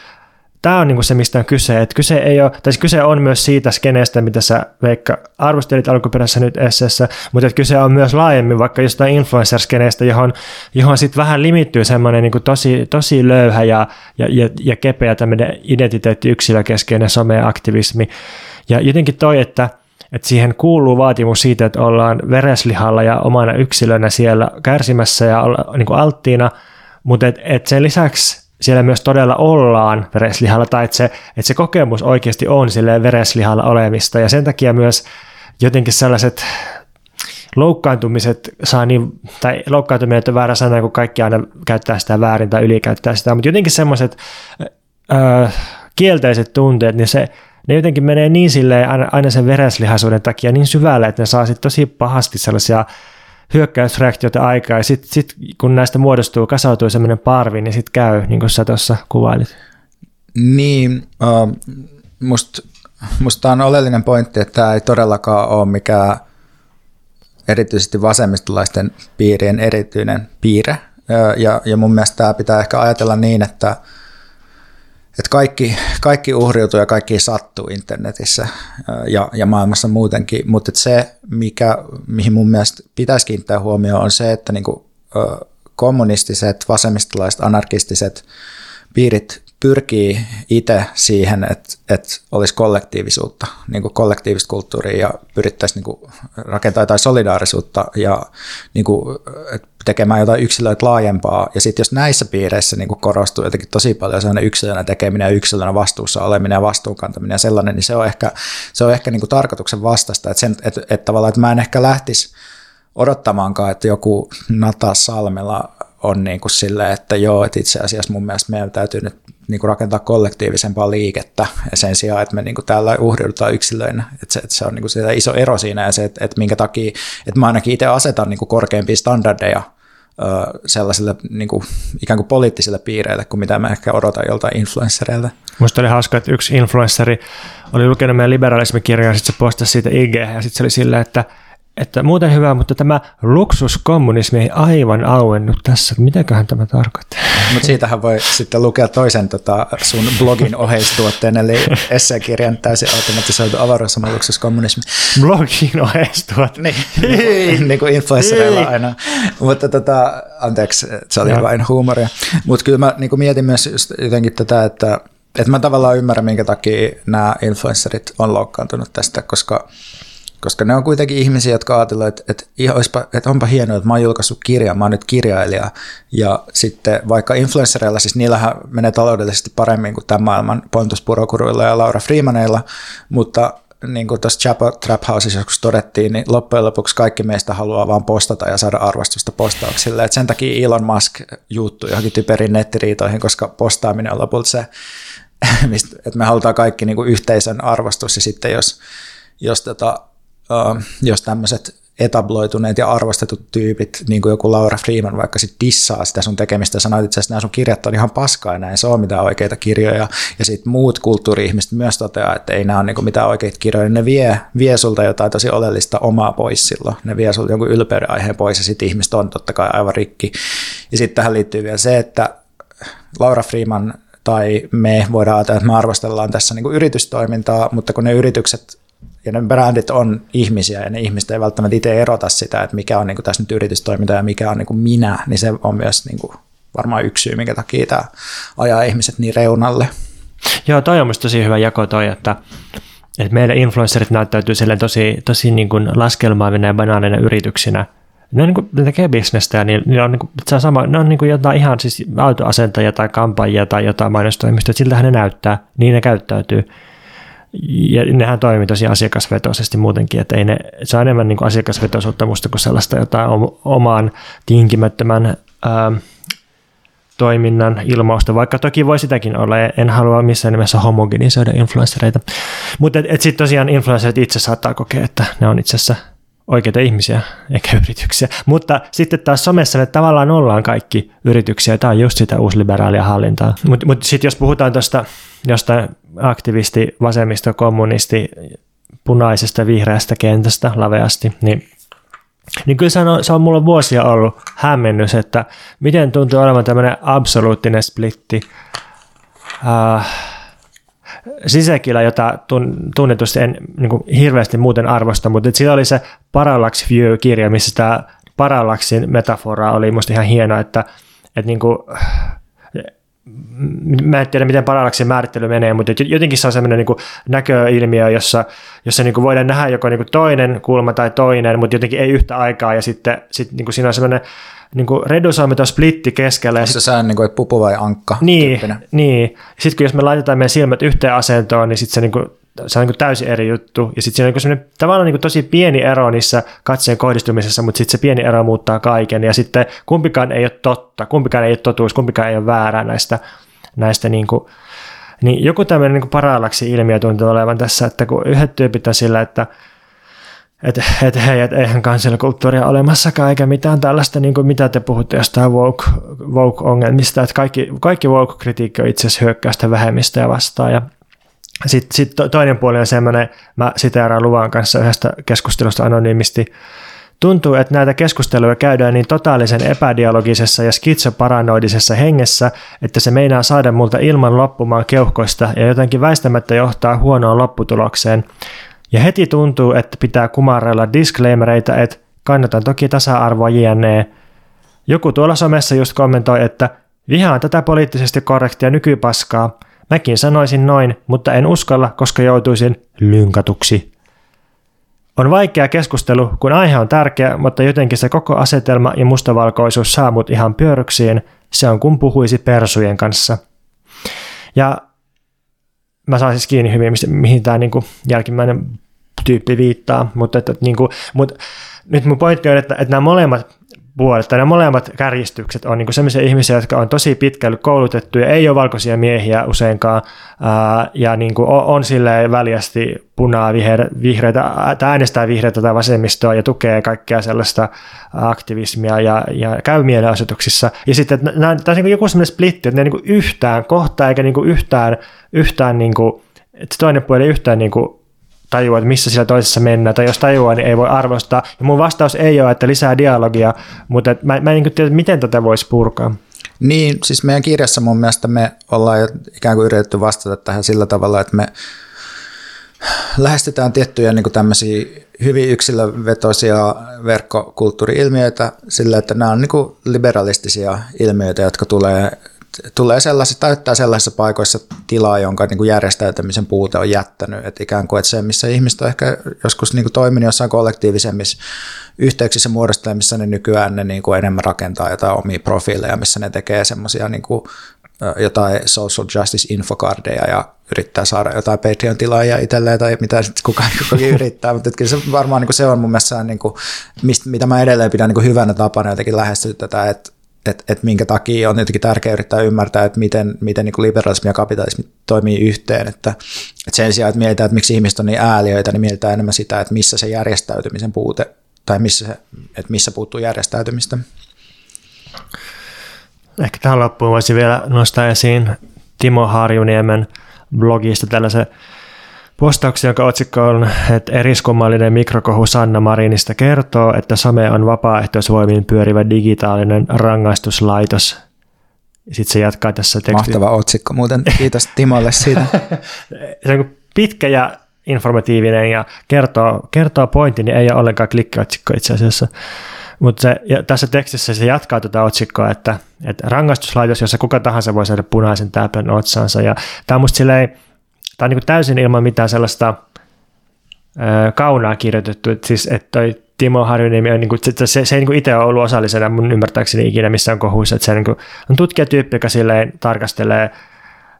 tämä on niinku se, mistä on kyse. Et kyse, ei ole, tai siis kyse on myös siitä skeneestä, mitä sä Veikka arvostelit alkuperäisessä nyt esseessä, mutta kyse on myös laajemmin vaikka jostain influencer-skeneestä, johon, johon sitten vähän limittyy semmoinen niinku tosi, tosi löyhä ja, ja, ja, ja kepeä tämmöinen identiteetti yksilökeskeinen someaktivismi. Ja jotenkin toi, että että siihen kuuluu vaatimus siitä, että ollaan vereslihalla ja omana yksilönä siellä kärsimässä ja olla, niin alttiina, mutta et, et sen lisäksi siellä myös todella ollaan vereslihalla tai että se, että se kokemus oikeasti on sille vereslihalla olemista. Ja sen takia myös jotenkin sellaiset loukkaantumiset saa niin, tai loukkaantuminen on väärä sana, kun kaikki aina käyttää sitä väärin tai ylikäyttää sitä, mutta jotenkin semmoiset kielteiset tunteet, niin se, ne jotenkin menee niin silleen aina, aina sen vereslihaisuuden takia niin syvälle, että ne saa sitten tosi pahasti sellaisia hyökkäysreaktiota aikaa, ja sitten sit, kun näistä muodostuu, kasautuu semmoinen parvi, niin sitten käy, niin kuin sä tuossa kuvailit. Niin, uh, musta must on oleellinen pointti, että tämä ei todellakaan ole mikään erityisesti vasemmistolaisten piirien erityinen piirre, ja, ja mun mielestä tämä pitää ehkä ajatella niin, että että kaikki, kaikki uhriutuu ja kaikki sattuu internetissä ja, ja maailmassa muutenkin, mutta se, mikä, mihin mun mielestä pitäisi kiinnittää huomioon, on se, että niinku, kommunistiset, vasemmistolaiset, anarkistiset piirit pyrkii itse siihen, että, että olisi kollektiivisuutta, niin kuin kollektiivista kulttuuria ja pyrittäisiin niin rakentamaan jotain solidaarisuutta ja niin kuin, tekemään jotain yksilöitä laajempaa. Ja sitten jos näissä piireissä niin korostuu jotenkin tosi paljon sellainen yksilönä tekeminen ja yksilönä vastuussa oleminen ja vastuunkantaminen ja sellainen, niin se on ehkä, se on ehkä niin tarkoituksen vastaista. Että, sen, että, että tavallaan, että mä en ehkä lähtisi odottamaankaan, että joku Nata Salmela on niin kuin silleen, että joo, että itse asiassa mun mielestä meidän täytyy nyt niin kuin rakentaa kollektiivisempaa liikettä sen sijaan, että me niin kuin täällä uhriudutaan yksilöinä. Että se, että se on niin kuin iso ero siinä ja se, että, että minkä takia, että mä ainakin itse asetan niin kuin korkeampia standardeja sellaisille niin kuin, ikään kuin poliittisille piireille kuin mitä mä ehkä odotan joltain influenssereilta. Musta oli hauska, että yksi influenssari oli lukenut meidän liberalismikirjaa ja sitten se postasi siitä IG ja sitten se oli silleen, että että muuten hyvä, mutta tämä luksuskommunismi ei aivan auennut tässä. Mitäköhän tämä tarkoittaa? Mutta siitähän voi sitten lukea toisen tota, sun blogin oheistuotteen, eli esseekirjan täysin automatisoitu avaruussama luksuskommunismi. Blogin oheistuote? Niin, niin kuin influenssereilla aina. Mutta tota, anteeksi, se oli ja. vain huumoria. Mutta kyllä mä niin mietin myös just jotenkin tätä, että, että mä tavallaan ymmärrän, minkä takia nämä influencerit on loukkaantunut tästä, koska koska ne on kuitenkin ihmisiä, jotka ajatellaan, että, että, olisipa, että onpa hienoa, että mä oon julkaissut kirjan, mä oon nyt kirjailija. Ja sitten vaikka influenssereilla, siis niillähän menee taloudellisesti paremmin kuin tämän maailman Pontus Purokuruilla ja Laura Freemaneilla, mutta niin kuin tuossa Chapo Trap Houseissa joskus todettiin, niin loppujen lopuksi kaikki meistä haluaa vaan postata ja saada arvostusta postauksille. Et sen takia Elon Musk juuttuu johonkin typeriin nettiriitoihin, koska postaaminen on lopulta se, että me halutaan kaikki niin kuin yhteisön arvostus ja sitten jos, jos tota, jos tämmöiset etabloituneet ja arvostetut tyypit, niin kuin joku Laura Freeman vaikka sit dissaa sitä sun tekemistä ja sanoo, että itse asiassa nämä sun kirjat on ihan paskaa näin se on mitään oikeita kirjoja. Ja sitten muut kulttuuri-ihmiset myös toteaa, että ei nämä ole niin mitään oikeita kirjoja, ne vie, vie sulta jotain tosi oleellista omaa pois silloin. Ne vie sulta jonkun ylpeyden aiheen pois ja sitten ihmiset on totta kai aivan rikki. Ja sitten tähän liittyy vielä se, että Laura Freeman tai me voidaan ajatella, että me arvostellaan tässä niin kuin yritystoimintaa, mutta kun ne yritykset ja ne brändit on ihmisiä ja ne ihmiset ei välttämättä itse erota sitä, että mikä on niin kuin tässä nyt yritystoiminta ja mikä on niin kuin minä, niin se on myös niin kuin varmaan yksi syy, minkä takia tämä ajaa ihmiset niin reunalle. Joo, toi on tosi hyvä jako toi, että, että meidän influencerit näyttäytyy silleen tosi, tosi niin kuin laskelmaavina ja banaaneina yrityksinä. Ne, niin kuin, ne tekee bisnestä ja niillä on, niin kuin, se on sama, ne on niin kuin jotain ihan siis autoasentajia tai kampajia tai jotain mainostoimistoja, siltähän ne näyttää, niin ne käyttäytyy ja nehän toimii tosi asiakasvetoisesti muutenkin, että ei ne, se on enemmän niin kuin asiakasvetoisuutta musta kuin sellaista jotain omaan tinkimättömän ää, toiminnan ilmausta, vaikka toki voi sitäkin olla, en halua missään nimessä homogenisoida influenssereita. Mutta et, et sitten tosiaan influencerit itse saattaa kokea, että ne on itse asiassa oikeita ihmisiä, eikä yrityksiä. Mutta sitten taas somessa me tavallaan ollaan kaikki yrityksiä. Tämä on just sitä uusliberaalia hallintaa. Mutta mut sitten jos puhutaan tuosta jostain aktivisti, vasemmisto, kommunisti, punaisesta, vihreästä kentästä laveasti, niin niin kyllä se on, se on mulla vuosia ollut hämmennys, että miten tuntuu olevan tämmöinen absoluuttinen splitti. Äh, Sisäkilä, jota tunnetusti en niin kuin, hirveästi muuten arvosta, mutta siellä oli se Parallax View-kirja, missä tämä Parallaxin metafora oli musta ihan hieno, että, että niin kuin, mä en tiedä, miten Parallaxin määrittely menee, mutta jotenkin se on sellainen niin näköilmiö, jossa, jossa niin kuin voidaan nähdä joko niin kuin toinen kulma tai toinen, mutta jotenkin ei yhtä aikaa, ja sitten sit, niin kuin siinä on sellainen niin kuin redusoimme splitti keskellä. Ja se sään niin kuin, pupu vai ankka Niin, niin. Sitten kun jos me laitetaan meidän silmät yhteen asentoon, niin sitten se, niin kuin, se on niin kuin täysin eri juttu. Ja sitten siinä on niin kuin tavallaan niin kuin tosi pieni ero niissä katseen kohdistumisessa, mutta sitten se pieni ero muuttaa kaiken. Ja sitten kumpikaan ei ole totta, kumpikaan ei ole totuus, kumpikaan ei ole väärää näistä, näistä niin kuin, niin joku tämmöinen niin parallaksi ilmiö tuntuu olevan tässä, että kun yhdet tyypit on sillä, että että et, hei, et eihän cancel-kulttuuria olemassakaan eikä mitään tällaista, niin kuin mitä te puhutte jostain woke, woke-ongelmista, että kaikki, kaikki woke-kritiikki on itse asiassa hyökkäystä vähemmistöä vastaan. Ja sitten sit toinen puoli on semmoinen, mä siteeraan Luvan kanssa yhdestä keskustelusta anonyymisti, Tuntuu, että näitä keskusteluja käydään niin totaalisen epädialogisessa ja skitsoparanoidisessa hengessä, että se meinaa saada multa ilman loppumaan keuhkoista ja jotenkin väistämättä johtaa huonoon lopputulokseen. Ja heti tuntuu, että pitää kumarella disclaimereita, että kannatan toki tasa-arvoa jne. Joku tuolla somessa just kommentoi, että vihaan tätä poliittisesti korrektia nykypaskaa. Mäkin sanoisin noin, mutta en uskalla, koska joutuisin lynkatuksi. On vaikea keskustelu, kun aihe on tärkeä, mutta jotenkin se koko asetelma ja mustavalkoisuus saa mut ihan pyörryksiin. Se on kun puhuisi persujen kanssa. Ja mä saan siis kiinni hyvin, mihin tämä niinku jälkimmäinen tyyppi viittaa, mutta, että, niin kuin, mutta nyt mun pointti on, että, että nämä molemmat puolet tai nämä molemmat kärjistykset on niin sellaisia ihmisiä, jotka on tosi pitkälle koulutettuja, ei ole valkoisia miehiä useinkaan, ää, ja niin kuin on, on silleen väljästi punaa, viher, vihreitä, tai äänestää vihreitä tai vasemmistoa ja tukee kaikkea sellaista aktivismia ja, ja käy mielenosoituksissa. Ja sitten, että nämä, tämä on niin joku sellainen splitti, että ne niin yhtään kohtaa eikä niin yhtään, yhtään niin kuin, että toinen puoli ei yhtään niin kuin tajua, että missä sillä toisessa mennään, tai jos tajuaa, niin ei voi arvostaa. Ja mun vastaus ei ole, että lisää dialogia, mutta mä, mä en niin tiedä, miten tätä voisi purkaa. Niin, siis meidän kirjassa mun mielestä me ollaan ikään kuin yritetty vastata tähän sillä tavalla, että me lähestytään tiettyjä niin kuin tämmöisiä hyvin yksilövetoisia verkkokulttuuri-ilmiöitä sillä, että nämä on niin kuin liberalistisia ilmiöitä, jotka tulee tulee sellaisissa, täyttää sellaisissa paikoissa tilaa, jonka niin kuin järjestäytymisen puute on jättänyt. Että ikään kuin että se, missä ihmiset on ehkä joskus niin kuin toiminut jossain kollektiivisemmissa yhteyksissä muodosta, missä ne nykyään ne niin kuin enemmän rakentaa jotain omia profiileja, missä ne tekee semmoisia niin jotain social justice infokardeja ja yrittää saada jotain Patreon-tilaajia itselleen tai mitä kukaan, kukaan yrittää, mutta kyllä se varmaan niin kuin se on mun mielestä niin kuin, mistä, mitä mä edelleen pidän niin kuin hyvänä tapana jotenkin lähestyä tätä, että että et minkä takia on jotenkin tärkeää yrittää ymmärtää, että miten, miten niin liberalismi ja kapitalismi toimii yhteen. Että, että sen sijaan, että mietitään, että miksi ihmiset on niin ääliöitä, niin mietitään enemmän sitä, että missä se järjestäytymisen puute, tai missä, se, että missä puuttuu järjestäytymistä. Ehkä tähän loppuun voisi vielä nostaa esiin Timo Harjuniemen blogista tällaisen Postauksen, jonka otsikko on, että eriskummallinen mikrokohu Sanna Marinista kertoo, että some on vapaaehtoisvoimin pyörivä digitaalinen rangaistuslaitos. Sitten se jatkaa tässä tekstissä. Mahtava otsikko muuten. Kiitos Timolle siitä. se on pitkä ja informatiivinen ja kertoo, kertoo pointin, niin ei ole ollenkaan klikkiotsikko itse asiassa. Mutta tässä tekstissä se jatkaa tuota otsikkoa, että, että rangaistuslaitos, jossa kuka tahansa voi saada punaisen täpön otsansa. Ja tämä on musta silleen, tai niin kuin täysin ilman mitään sellaista kaunaa kirjoitettu, että siis että toi Timo Harjuniemi on, niin kuin, se, se, se ei niin itse ole ollut osallisena mun ymmärtääkseni ikinä missään kohuissa, että se niin kuin, on tutkijatyyppi, joka silleen tarkastelee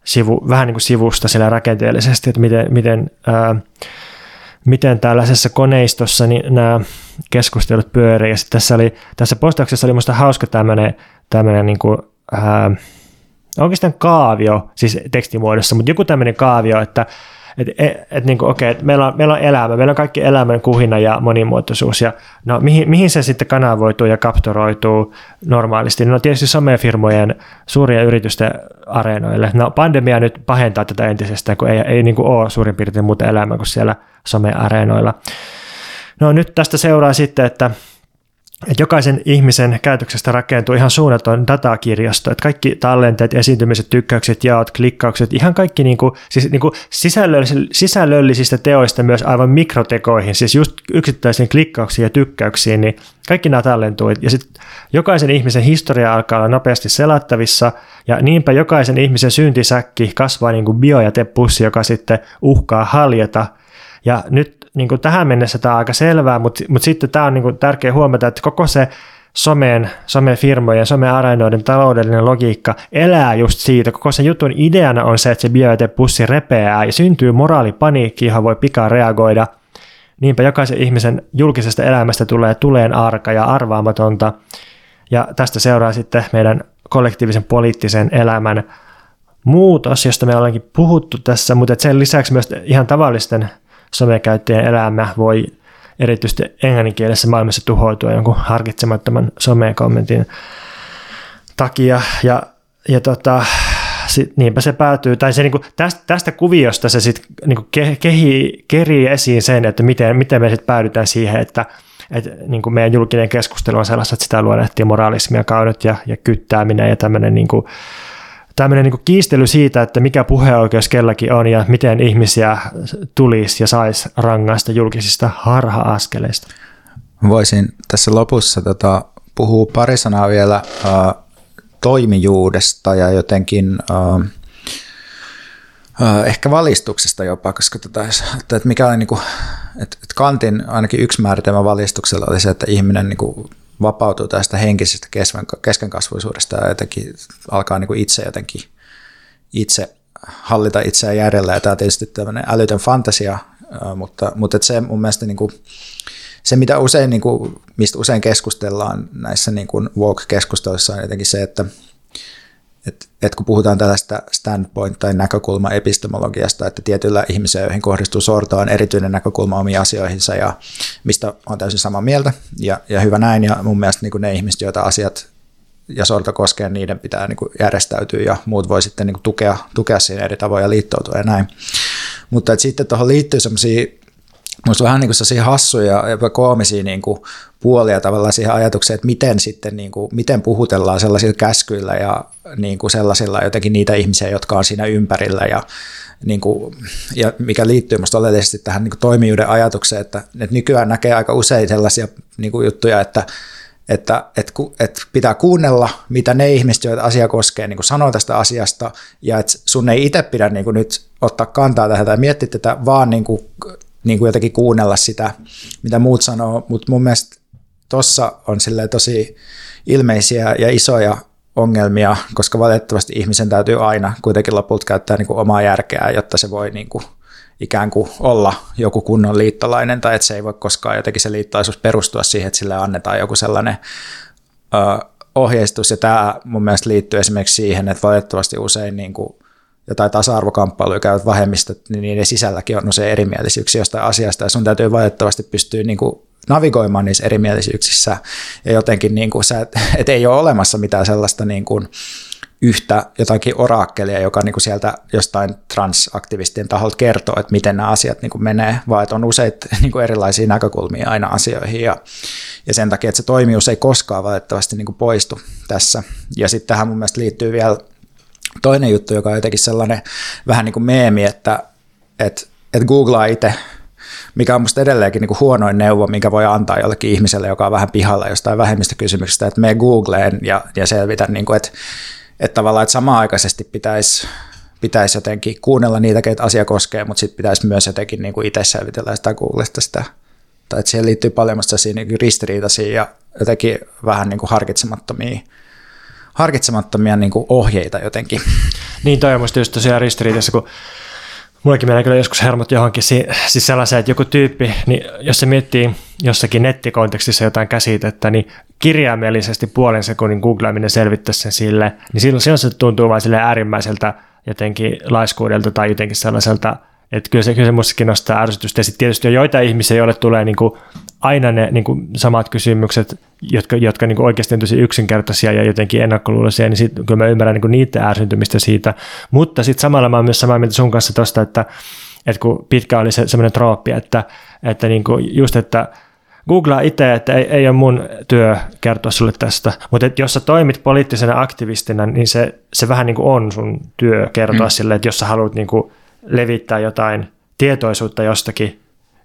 sivu, vähän niin kuin sivusta sillä rakenteellisesti, että miten, miten, ää, miten tällaisessa koneistossa niin nämä keskustelut pyörii. Ja tässä, oli, tässä postauksessa oli minusta hauska tämmöinen, tämmöinen niin kuin, ää, oikeastaan kaavio, siis tekstimuodossa, mutta joku tämmöinen kaavio, että et, et, et niin kuin, okei, et meillä, on, meillä on elämä, meillä on kaikki elämän kuhina ja monimuotoisuus, ja no, mihin, mihin se sitten kanavoituu ja kaptoroituu normaalisti? No tietysti somefirmojen suuria yritysten areenoille. No pandemia nyt pahentaa tätä entisestään, kun ei, ei niin kuin ole suurin piirtein muuta elämää kuin siellä someareenoilla. No nyt tästä seuraa sitten, että että jokaisen ihmisen käytöksestä rakentuu ihan suunnaton datakirjasto, että kaikki tallenteet, esiintymiset, tykkäykset, jaot, klikkaukset, ihan kaikki niin kuin, siis niin kuin sisällöllisistä teoista myös aivan mikrotekoihin, siis just yksittäisiin klikkauksiin ja tykkäyksiin, niin kaikki nämä tallentuu. Ja sitten jokaisen ihmisen historia alkaa olla nopeasti selattavissa, ja niinpä jokaisen ihmisen syntisäkki kasvaa niin kuin biojätepussi, joka sitten uhkaa haljeta. Ja nyt niin kuin tähän mennessä tämä on aika selvää, mutta, mutta sitten tämä on niin kuin tärkeä huomata, että koko se someen, somefirmojen, someareenoiden taloudellinen logiikka elää just siitä. Koko sen jutun ideana on se, että se biojätepussi repeää ja syntyy moraalipaniikki, johon voi pikaa reagoida. Niinpä jokaisen ihmisen julkisesta elämästä tulee tuleen arka ja arvaamatonta. Ja tästä seuraa sitten meidän kollektiivisen poliittisen elämän muutos, josta me ollaankin puhuttu tässä, mutta sen lisäksi myös ihan tavallisten somekäyttäjän elämä voi erityisesti englanninkielisessä maailmassa tuhoutua jonkun harkitsemattoman somekommentin takia. Ja, ja tota, sit, niinpä se päätyy, tai se, niin kuin, tästä, tästä kuviosta se sitten niin ke, kerii esiin sen, että miten, miten me sitten päädytään siihen, että, että niin kuin meidän julkinen keskustelu on sellaista, että sitä luonnehtii moralismia, kaudet ja, ja kyttääminen ja tämmöinen niin kuin, tämmöinen niin kiistely siitä, että mikä puheoikeus kelläkin on ja miten ihmisiä tulisi ja saisi rangaista julkisista harha-askeleista. Voisin tässä lopussa tota, puhua pari sanaa vielä äh, toimijuudesta ja jotenkin äh, ehkä valistuksesta jopa, koska tota, että mikä oli, niin kuin, että Kantin ainakin yksi määritelmä valistuksella oli se, että ihminen niin kuin, vapautuu tästä henkisestä keskenkasvuisuudesta ja jotenkin alkaa niin kuin itse jotenkin itse hallita itseään järjellä. Ja tämä on tietysti tämmöinen älytön fantasia, mutta, mutta se mun mielestä niin kuin, se, mitä usein, niin kuin, mistä usein keskustellaan näissä niin kuin walk-keskusteluissa on jotenkin se, että et, et kun puhutaan tällaista standpoint- tai näkökulma-epistemologiasta, että tietyillä ihmisillä, joihin kohdistuu sortoa, on erityinen näkökulma omiin asioihinsa ja mistä on täysin samaa mieltä ja, ja hyvä näin. Ja mun mielestä niin ne ihmiset, joita asiat ja sorto koskee, niiden pitää niin järjestäytyä ja muut voi sitten niin tukea, tukea siinä eri tavoin ja liittoutua ja näin. Mutta sitten tuohon liittyy sellaisia Minusta vähän niin kuin hassuja ja koomisia niin kuin puolia tavallaan siihen ajatukseen, että miten sitten niin kuin, miten puhutellaan sellaisilla käskyillä ja niin kuin sellaisilla jotenkin niitä ihmisiä, jotka on siinä ympärillä ja, niin kuin, ja mikä liittyy minusta oleellisesti tähän niin kuin toimijuuden ajatukseen, että, että nykyään näkee aika usein sellaisia niin kuin juttuja, että että, että, että pitää kuunnella, mitä ne ihmiset, joita asia koskee, niin sanoo tästä asiasta, ja että sun ei itse pidä niin kuin nyt ottaa kantaa tähän tai miettiä tätä, vaan niin kuin, niin kuin jotenkin kuunnella sitä, mitä muut sanoo, mutta mun mielestä tuossa on tosi ilmeisiä ja isoja ongelmia, koska valitettavasti ihmisen täytyy aina kuitenkin lopulta käyttää niin kuin omaa järkeä, jotta se voi niin kuin ikään kuin olla joku kunnon liittolainen, tai että se ei voi koskaan jotenkin se liittolaisuus perustua siihen, että sille annetaan joku sellainen ö, ohjeistus, ja tämä mun mielestä liittyy esimerkiksi siihen, että valitettavasti usein niin kuin jotain tasa-arvokamppailuja käyvät vähemmistöt, niin niiden sisälläkin on usein erimielisyyksiä jostain asiasta, ja sun täytyy valitettavasti pystyä niin kuin navigoimaan niissä erimielisyyksissä, ja jotenkin niin kuin sä, et, et ei ole olemassa mitään sellaista niin kuin yhtä jotakin oraakkelia, joka niin kuin sieltä jostain transaktivistien taholta kertoo, että miten nämä asiat niin kuin menee, vaan että on useita niin kuin erilaisia näkökulmia aina asioihin, ja, ja sen takia, että se toimijuus ei koskaan valitettavasti niin kuin poistu tässä. Ja sitten tähän mun mielestä liittyy vielä toinen juttu, joka on jotenkin sellainen vähän niin kuin meemi, että, että, että googlaa itse, mikä on musta edelleenkin niin kuin huonoin neuvo, mikä voi antaa jollekin ihmiselle, joka on vähän pihalla jostain vähemmistökysymyksestä, että me googleen ja, ja selvitä, niin kuin, että, että tavallaan että samaan-aikaisesti pitäisi pitäisi jotenkin kuunnella niitä, keitä asia koskee, mutta sitten pitäisi myös jotenkin niin kuin itse selvitellä sitä Googlesta sitä. Tai että siihen liittyy paljon niin ristiriitaisia ja jotenkin vähän niin kuin harkitsemattomia harkitsemattomia niin kuin ohjeita jotenkin. Niin toi on musta just tosiaan ristiriidassa, kun Mullakin menee kyllä joskus hermot johonkin, siis sellaiseen, että joku tyyppi, niin jos se miettii jossakin nettikontekstissa jotain käsitettä, niin kirjaimellisesti puolen sekunnin googlaaminen selvittäisi sen sille, niin silloin, silloin se tuntuu vain sille äärimmäiseltä jotenkin laiskuudelta tai jotenkin sellaiselta, että kyllä se, kyllä se mustakin nostaa ärsytystä. Ja sitten tietysti on joita ihmisiä, joille tulee niin kuin aina ne niin kuin samat kysymykset, jotka, jotka niin kuin oikeasti on tosi yksinkertaisia ja jotenkin ennakkoluuloisia, niin sit, kyllä mä ymmärrän niin kuin niiden ärsyntymistä siitä. Mutta sitten samalla mä oon myös samaa mieltä sun kanssa tuosta, että, että kun pitkä oli se, semmoinen trooppi, että, että niin kuin just, että googlaa itse, että ei, ei ole mun työ kertoa sulle tästä, mutta että jos sä toimit poliittisena aktivistina, niin se, se vähän niin kuin on sun työ kertoa mm. sille, että jos sä haluat niin kuin levittää jotain tietoisuutta jostakin,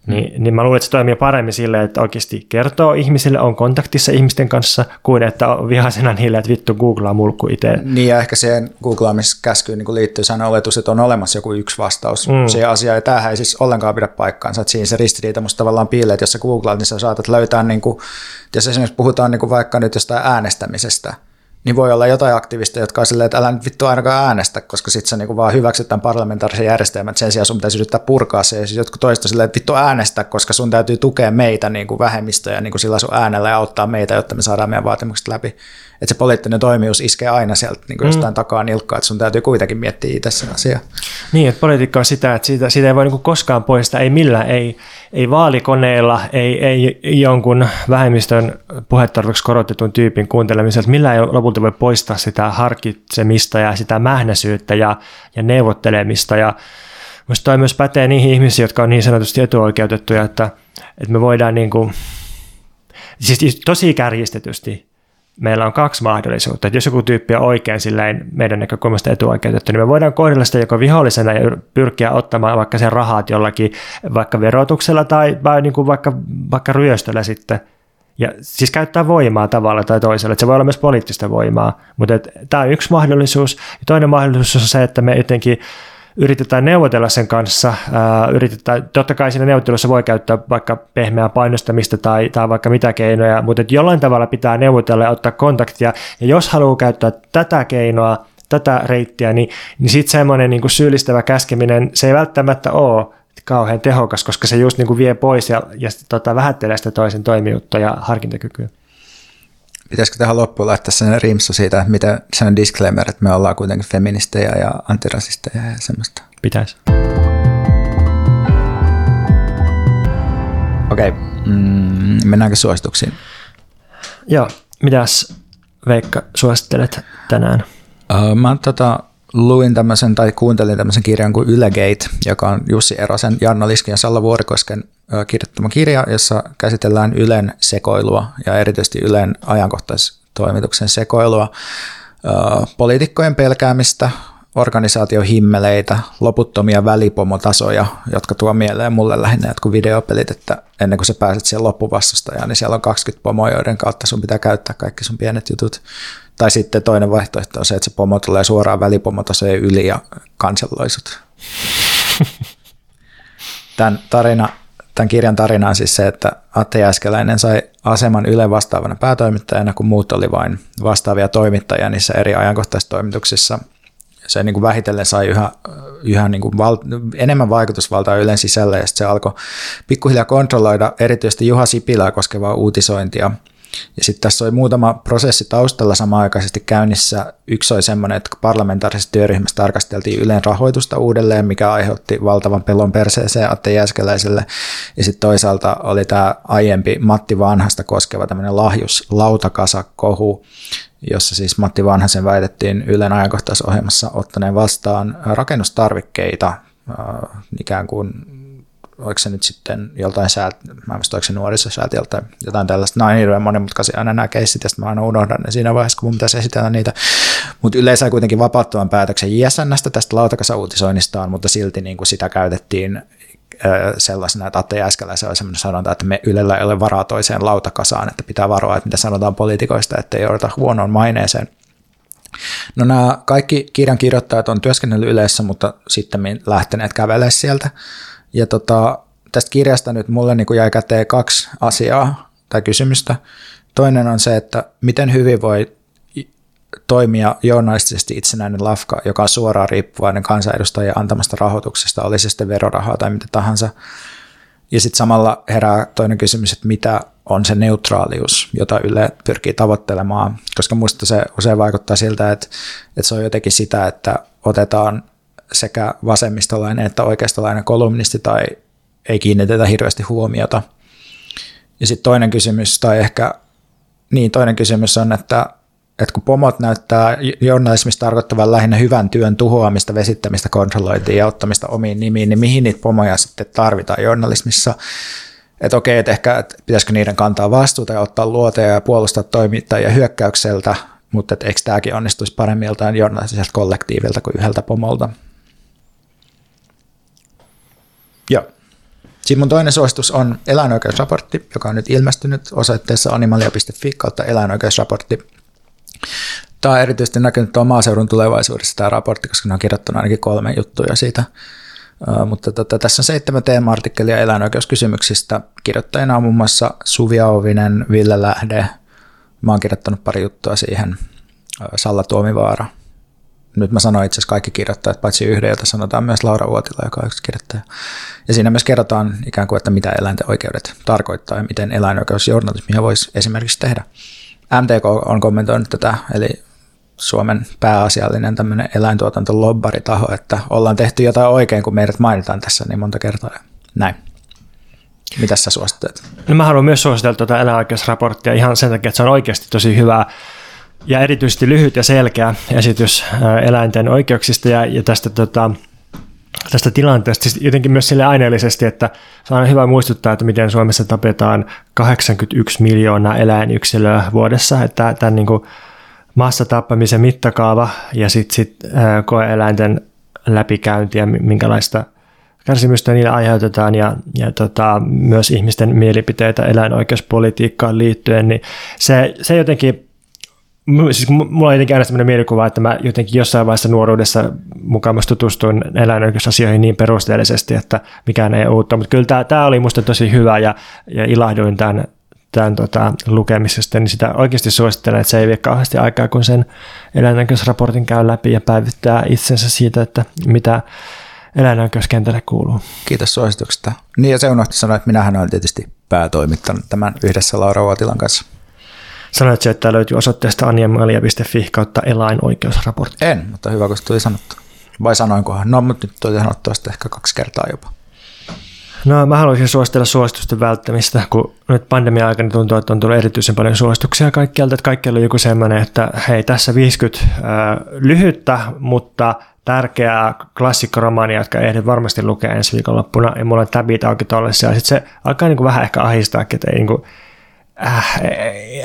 niin, niin mä luulen, että se toimii paremmin silleen, että oikeasti kertoo ihmisille, on kontaktissa ihmisten kanssa, kuin että on vihaisena niille, että vittu googlaa mulkku itse. Niin ja ehkä siihen googlaamiskäskyyn niin liittyy sellainen oletus, että on olemassa joku yksi vastaus mm. siihen asiaan, ja tämähän ei siis ollenkaan pidä paikkaansa, että siinä se ristiriita musta tavallaan piilee, että jos sä googlaat, niin sä saatat löytää, niin kuin, jos esimerkiksi puhutaan niin kuin vaikka nyt jostain äänestämisestä, niin voi olla jotain aktivisteja, jotka on silleen, että älä nyt vittu ainakaan äänestä, koska sitten sä niinku vaan hyväksyt tämän parlamentaarisen järjestelmän, että sen sijaan sun pitäisi yrittää purkaa se, ja siis jotkut toiset silleen, että vittu äänestä, koska sun täytyy tukea meitä niin kuin vähemmistöjä niin kuin sillä sun äänellä ja auttaa meitä, jotta me saadaan meidän vaatimukset läpi että se poliittinen toimijuus iskee aina sieltä niin kuin jostain mm. takaa nilkkaa, että sun täytyy kuitenkin miettiä itse sen asian. Niin, että politiikka on sitä, että siitä, siitä ei voi niin koskaan poistaa, ei millään, ei, ei vaalikoneilla, ei, ei jonkun vähemmistön puhetarvoksi korotetun tyypin kuuntelemisella, millään ei lopulta voi poistaa sitä harkitsemista ja sitä mähnäsyyttä ja, ja neuvottelemista ja Minusta toi myös pätee niihin ihmisiin, jotka on niin sanotusti etuoikeutettuja, että, että me voidaan niin kuin, siis tosi kärjistetysti meillä on kaksi mahdollisuutta. Että jos joku tyyppi on oikein silleen meidän näkökulmasta etuoikeutettu, niin me voidaan kohdella sitä joko vihollisena ja pyrkiä ottamaan vaikka sen rahat jollakin vaikka verotuksella tai, vai niin kuin vaikka, vaikka ryöstöllä sitten. Ja siis käyttää voimaa tavalla tai toisella, että se voi olla myös poliittista voimaa, mutta tämä on yksi mahdollisuus. Ja toinen mahdollisuus on se, että me jotenkin yritetään neuvotella sen kanssa. Ää, yritetään, totta kai siinä neuvottelussa voi käyttää vaikka pehmeää painostamista tai, tai vaikka mitä keinoja, mutta että jollain tavalla pitää neuvotella ja ottaa kontaktia. Ja jos haluaa käyttää tätä keinoa, tätä reittiä, niin, niin sitten semmoinen niin syyllistävä käskeminen, se ei välttämättä ole kauhean tehokas, koska se just niin kuin vie pois ja, ja tota, vähättelee sitä toisen toimijuutta ja harkintakykyä. Pitäisikö tähän loppuun laittaa sen rimsu siitä, että mitä se on disclaimer, että me ollaan kuitenkin feministejä ja antirasisteja ja semmoista? Pitäisi. Okei, okay. mm, mennäänkö suosituksiin? Joo, mitäs Veikka suosittelet tänään? Uh, mä tota, luin tämmöisen tai kuuntelin tämmöisen kirjan kuin Ylegate, joka on Jussi Erosen, Jarno Liskin ja Salla Vuorikosken kirjoittama kirja, jossa käsitellään Ylen sekoilua ja erityisesti Ylen ajankohtaistoimituksen sekoilua, poliitikkojen pelkäämistä, organisaatiohimmeleitä, loputtomia välipomotasoja, jotka tuo mieleen mulle lähinnä jotkut videopelit, että ennen kuin sä pääset siihen loppuvastustajaan, niin siellä on 20 pomoa, joiden kautta sun pitää käyttää kaikki sun pienet jutut. Tai sitten toinen vaihtoehto on se, että se pomo tulee suoraan välipomotasojen yli ja kanselloisut. Tämän tarina Tämän kirjan tarina on siis se, että Atte Jääskeläinen sai aseman Yle vastaavana päätoimittajana, kun muut oli vain vastaavia toimittajia niissä eri ajankohtaistoimituksissa. Se niin kuin vähitellen sai yhä, yhä niin kuin val, enemmän vaikutusvaltaa Ylen sisällä ja se alkoi pikkuhiljaa kontrolloida erityisesti Juha Sipilää koskevaa uutisointia – ja sitten tässä oli muutama prosessi taustalla samaaikaisesti käynnissä. Yksi oli semmoinen, että parlamentaarisessa työryhmässä tarkasteltiin Ylen rahoitusta uudelleen, mikä aiheutti valtavan pelon perseeseen Atte Jääskeläiselle. Ja sitten toisaalta oli tämä aiempi Matti Vanhasta koskeva tämmöinen lahjus lautakasa-kohu, jossa siis Matti Vanhasen väitettiin Ylen ajankohtaisohjelmassa ottaneen vastaan rakennustarvikkeita ikään kuin oliko se nyt sitten joltain säät, mä en muista, oliko se nuorisosäätiöltä tai jotain tällaista, nämä on hirveän monimutkaisia aina nämä keissit, ja mä aina unohdan ne siinä vaiheessa, kun mun pitäisi esitellä niitä, mutta yleensä kuitenkin vapauttavan päätöksen JSNstä tästä lautakasa-uutisoinnistaan, mutta silti niin kuin sitä käytettiin sellaisena, että Atte Jääskeläisen oli sellainen sanonta, että me Ylellä ei ole varaa toiseen lautakasaan, että pitää varoa, että mitä sanotaan poliitikoista, ettei joudota huonoon maineeseen. No nämä kaikki kirjan kirjoittajat on työskennellyt yleensä, mutta sitten lähteneet kävelemään sieltä. Ja tota, tästä kirjasta nyt mulle niin jäi käteen kaksi asiaa tai kysymystä. Toinen on se, että miten hyvin voi toimia journalistisesti itsenäinen lafka, joka on suoraan riippuvainen kansanedustajien antamasta rahoituksesta, oli se sitten verorahaa tai mitä tahansa. Ja sitten samalla herää toinen kysymys, että mitä on se neutraalius, jota Yle pyrkii tavoittelemaan, koska muista se usein vaikuttaa siltä, että, että se on jotenkin sitä, että otetaan sekä vasemmistolainen että oikeistolainen kolumnisti tai ei kiinnitetä hirveästi huomiota. Ja sitten toinen kysymys, tai ehkä niin toinen kysymys on, että, että kun pomot näyttää journalismista tarkoittavan lähinnä hyvän työn tuhoamista, vesittämistä, kontrollointia ja ottamista omiin nimiin, niin mihin niitä pomoja sitten tarvitaan journalismissa? Että okei, että ehkä että pitäisikö niiden kantaa vastuuta ja ottaa luoteja ja puolustaa toimittajia hyökkäykseltä, mutta että eikö tämäkin onnistuisi paremmin joltain journalistiselta kollektiivilta kuin yhdeltä pomolta? Joo. Sitten mun toinen suositus on eläinoikeusraportti, joka on nyt ilmestynyt osoitteessa animalia.fi kautta eläinoikeusraportti. Tämä on erityisesti näkynyt tuon maaseudun tulevaisuudessa tämä raportti, koska ne on kirjoittanut ainakin kolme juttuja siitä. Uh, mutta tota, tässä on seitsemän teema-artikkelia eläinoikeuskysymyksistä. Kirjoittajina on muun muassa Suvi Auvinen, Ville Lähde. Mä oon kirjoittanut pari juttua siihen. Salla Tuomivaara, nyt mä sanoin itse asiassa kaikki kirjoittajat, paitsi yhden, jota sanotaan myös Laura Uotila, joka on yksi kirjoittaja. Ja siinä myös kerrotaan ikään kuin, että mitä eläinten oikeudet tarkoittaa ja miten eläinoikeusjournalismia voisi esimerkiksi tehdä. MTK on kommentoinut tätä, eli Suomen pääasiallinen tämmöinen eläintuotantolobbaritaho, että ollaan tehty jotain oikein, kun meidät mainitaan tässä niin monta kertaa. Näin. Mitä sä suosittelet? No mä haluan myös suositella tuota eläinoikeusraporttia ihan sen takia, että se on oikeasti tosi hyvää ja erityisesti lyhyt ja selkeä esitys eläinten oikeuksista ja, ja tästä, tota, tästä tilanteesta, siis jotenkin myös sille aineellisesti, että se on hyvä muistuttaa, että miten Suomessa tapetaan 81 miljoonaa eläinyksilöä vuodessa, että tämän niin kuin massatappamisen mittakaava ja sitten sit, koe-eläinten läpikäynti ja minkälaista kärsimystä niille aiheutetaan ja, ja tota, myös ihmisten mielipiteitä eläinoikeuspolitiikkaan liittyen, niin se, se jotenkin siis mulla on jotenkin aina sellainen mielikuva, että mä jotenkin jossain vaiheessa nuoruudessa mukaan tutustuin eläinoikeusasioihin niin perusteellisesti, että mikään ei uutta, mutta kyllä tämä, tämä oli musta tosi hyvä ja, ja ilahduin tämän, tämän tota, lukemisesta, niin sitä oikeasti suosittelen, että se ei vie kauheasti aikaa, kun sen eläinoikeusraportin käy läpi ja päivittää itsensä siitä, että mitä eläinoikeuskentälle kuuluu. Kiitos suosituksesta. Niin ja se unohti sanoa, että minähän olen tietysti päätoimittanut tämän yhdessä Laura Uotilan kanssa. Sanoit se, että löytyy osoitteesta animalia.fi kautta eläinoikeusraportti. En, mutta hyvä, kun se tuli sanottu. Vai sanoinkohan? No, mutta nyt tuli sanottu sitä ehkä kaksi kertaa jopa. No mä haluaisin suositella suositusten välttämistä, kun nyt pandemia-aikana tuntuu, että on tullut erityisen paljon suosituksia kaikkialta, että kaikkialla on joku semmoinen, että hei tässä 50 äh, lyhyttä, mutta tärkeää klassikkoromania, jotka ehdi varmasti lukea ensi viikonloppuna, ja mulla on tabit auki tollessa, ja sitten se alkaa niin kuin vähän ehkä ahistaa, että ei niin kuin, äh,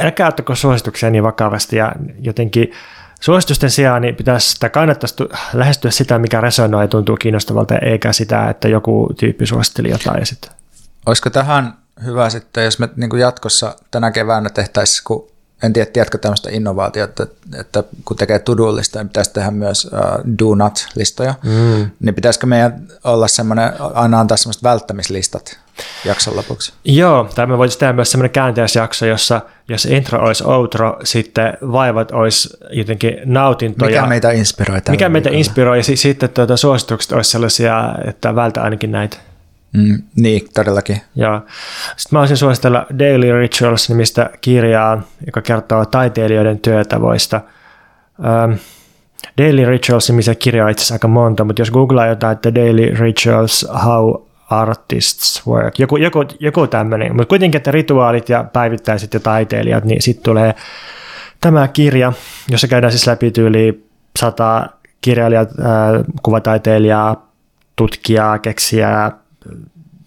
älkää ottako suosituksia niin vakavasti ja jotenkin suositusten sijaan niin pitäisi, tai kannattaisi lähestyä sitä, mikä resonoi ja tuntuu kiinnostavalta, eikä sitä, että joku tyyppi suositteli jotain. Olisiko tähän hyvä sitten, jos me niin jatkossa tänä keväänä tehtäisiin, kun en tiedä, tiedätkö tämmöistä innovaatiota, että, että kun tekee to-do-lista, niin pitäisi tehdä myös uh, do not-listoja, mm. niin pitäisikö meidän olla semmoinen, aina antaa semmoiset välttämislistat jakson lopuksi? Joo, tai me voitaisiin tehdä myös semmoinen käänteisjakso, jossa jos intro olisi outro, sitten vaivat olisi jotenkin nautintoja. Mikä meitä inspiroi? Mikä meitä inspiroi, ja sitten tuota, suositukset olisi sellaisia, että vältä ainakin näitä. Mm, niin, todellakin. Joo. Sitten mä olisin suositella Daily Rituals-nimistä kirjaa, joka kertoo taiteilijoiden työtavoista. Um, Daily Rituals-nimisiä kirjoja on itse asiassa aika monta, mutta jos googlaa jotain, että Daily Rituals, How Artists Work, joku, joku, joku tämmöinen, mutta kuitenkin, että rituaalit ja päivittäiset ja taiteilijat, niin sitten tulee tämä kirja, jossa käydään siis läpi tyyli sata kirjailijat, kuvataiteilijaa, tutkijaa, keksijää,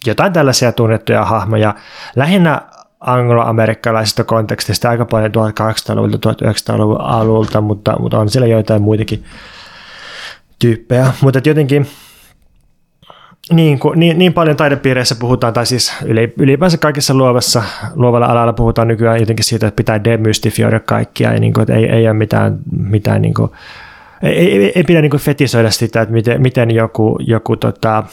jotain tällaisia tunnettuja hahmoja. Lähinnä angloamerikkalaisesta kontekstista aika paljon 1800-luvulta, 1900-luvun alulta, mutta, mutta on siellä joitain muitakin tyyppejä. Mutta jotenkin niin, kuin, niin, niin paljon taidepiireissä puhutaan, tai siis ylipäänsä kaikessa luovassa, luovalla alalla puhutaan nykyään jotenkin siitä, että pitää demystifioida kaikkia, ja niin kuin, että ei, ei ole mitään, mitään niin kuin, ei, ei, ei pidä niin fetisoida sitä, että miten, miten joku, joku tota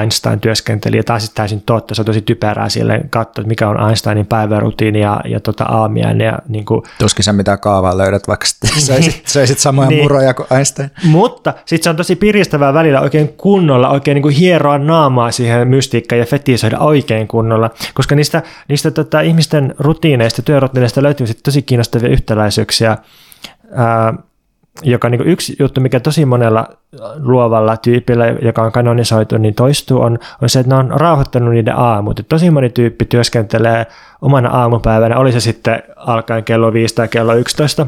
Einstein työskenteli, ja taas täysin totta, se on tosi typerää sille katsoa, että mikä on Einsteinin päivärutiini ja, ja tota aamiainen. Ja niin kuin... Tuskin sä mitään kaavaa löydät, vaikka söisit, söisit samoja niin. muroja kuin Einstein. Mutta sitten se on tosi piristävää välillä oikein kunnolla, oikein niin kuin hieroa naamaa siihen mystiikkaan ja fetisoida oikein kunnolla, koska niistä, niistä tota, ihmisten rutiineista, työrutiineista löytyy sitten tosi kiinnostavia yhtäläisyyksiä. Ää, joka niin yksi juttu, mikä tosi monella luovalla tyypillä, joka on kanonisoitu, niin toistuu, on, on se, että ne on rauhoittanut niiden aamut. Et tosi moni tyyppi työskentelee omana aamupäivänä, oli se sitten alkaen kello 5 tai kello 11.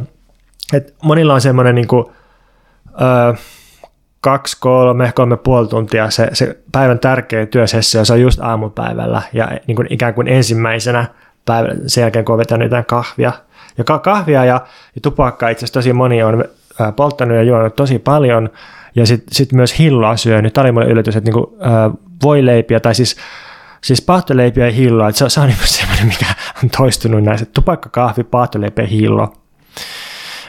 Et monilla on semmoinen niin kuin, ö, kaksi, kolme, kolme puoli tuntia se, se päivän tärkeä työsessio, se on just aamupäivällä ja niin kuin ikään kuin ensimmäisenä päivänä, sen jälkeen kun on vetänyt jotain kahvia. Ja kahvia ja, ja tupakkaa itse asiassa tosi moni on polttanut ja juonut tosi paljon ja sitten sit myös hilloa syönyt. Tämä oli mulle yllätys, että niinku, äh, voileipiä tai siis Siis paahtoleipiä ja hilloa, että se, se on niin semmoinen, mikä on toistunut näissä. Tupakka, kahvi, paahtoleipiä ja hillo.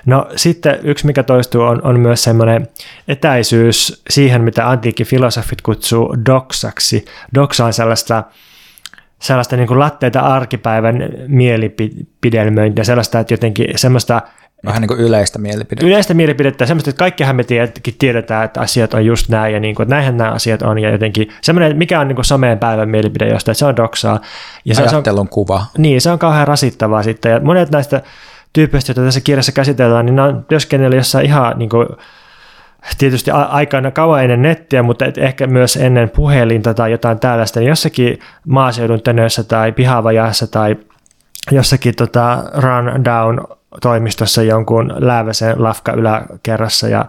No sitten yksi, mikä toistuu, on, on myös semmoinen etäisyys siihen, mitä antiikin filosofit kutsuu doksaksi. Doksa on sellaista, sellaista niin kuin latteita arkipäivän mielipidelmöintiä, sellaista, että jotenkin semmoista Vähän niin kuin yleistä mielipidettä. Yleistä mielipidettä, semmoista, että kaikkihan me tiedetään, että asiat on just näin ja niin kuin, että näinhän nämä asiat on ja jotenkin semmoinen, mikä on niin kuin someen päivän mielipide jostain, että se on doksaa. Ja se, Ajattelun se on, kuva. Niin, se on kauhean rasittavaa sitten ja monet näistä tyypeistä, joita tässä kirjassa käsitellään, niin ne on työskennellyt jossain ihan niin kuin, tietysti aikana kauan ennen nettiä, mutta et ehkä myös ennen puhelinta tai jotain tällaista, niin jossakin maaseudun tönössä tai pihavajassa tai jossakin tota, run down toimistossa jonkun lääväsen lafka yläkerrassa ja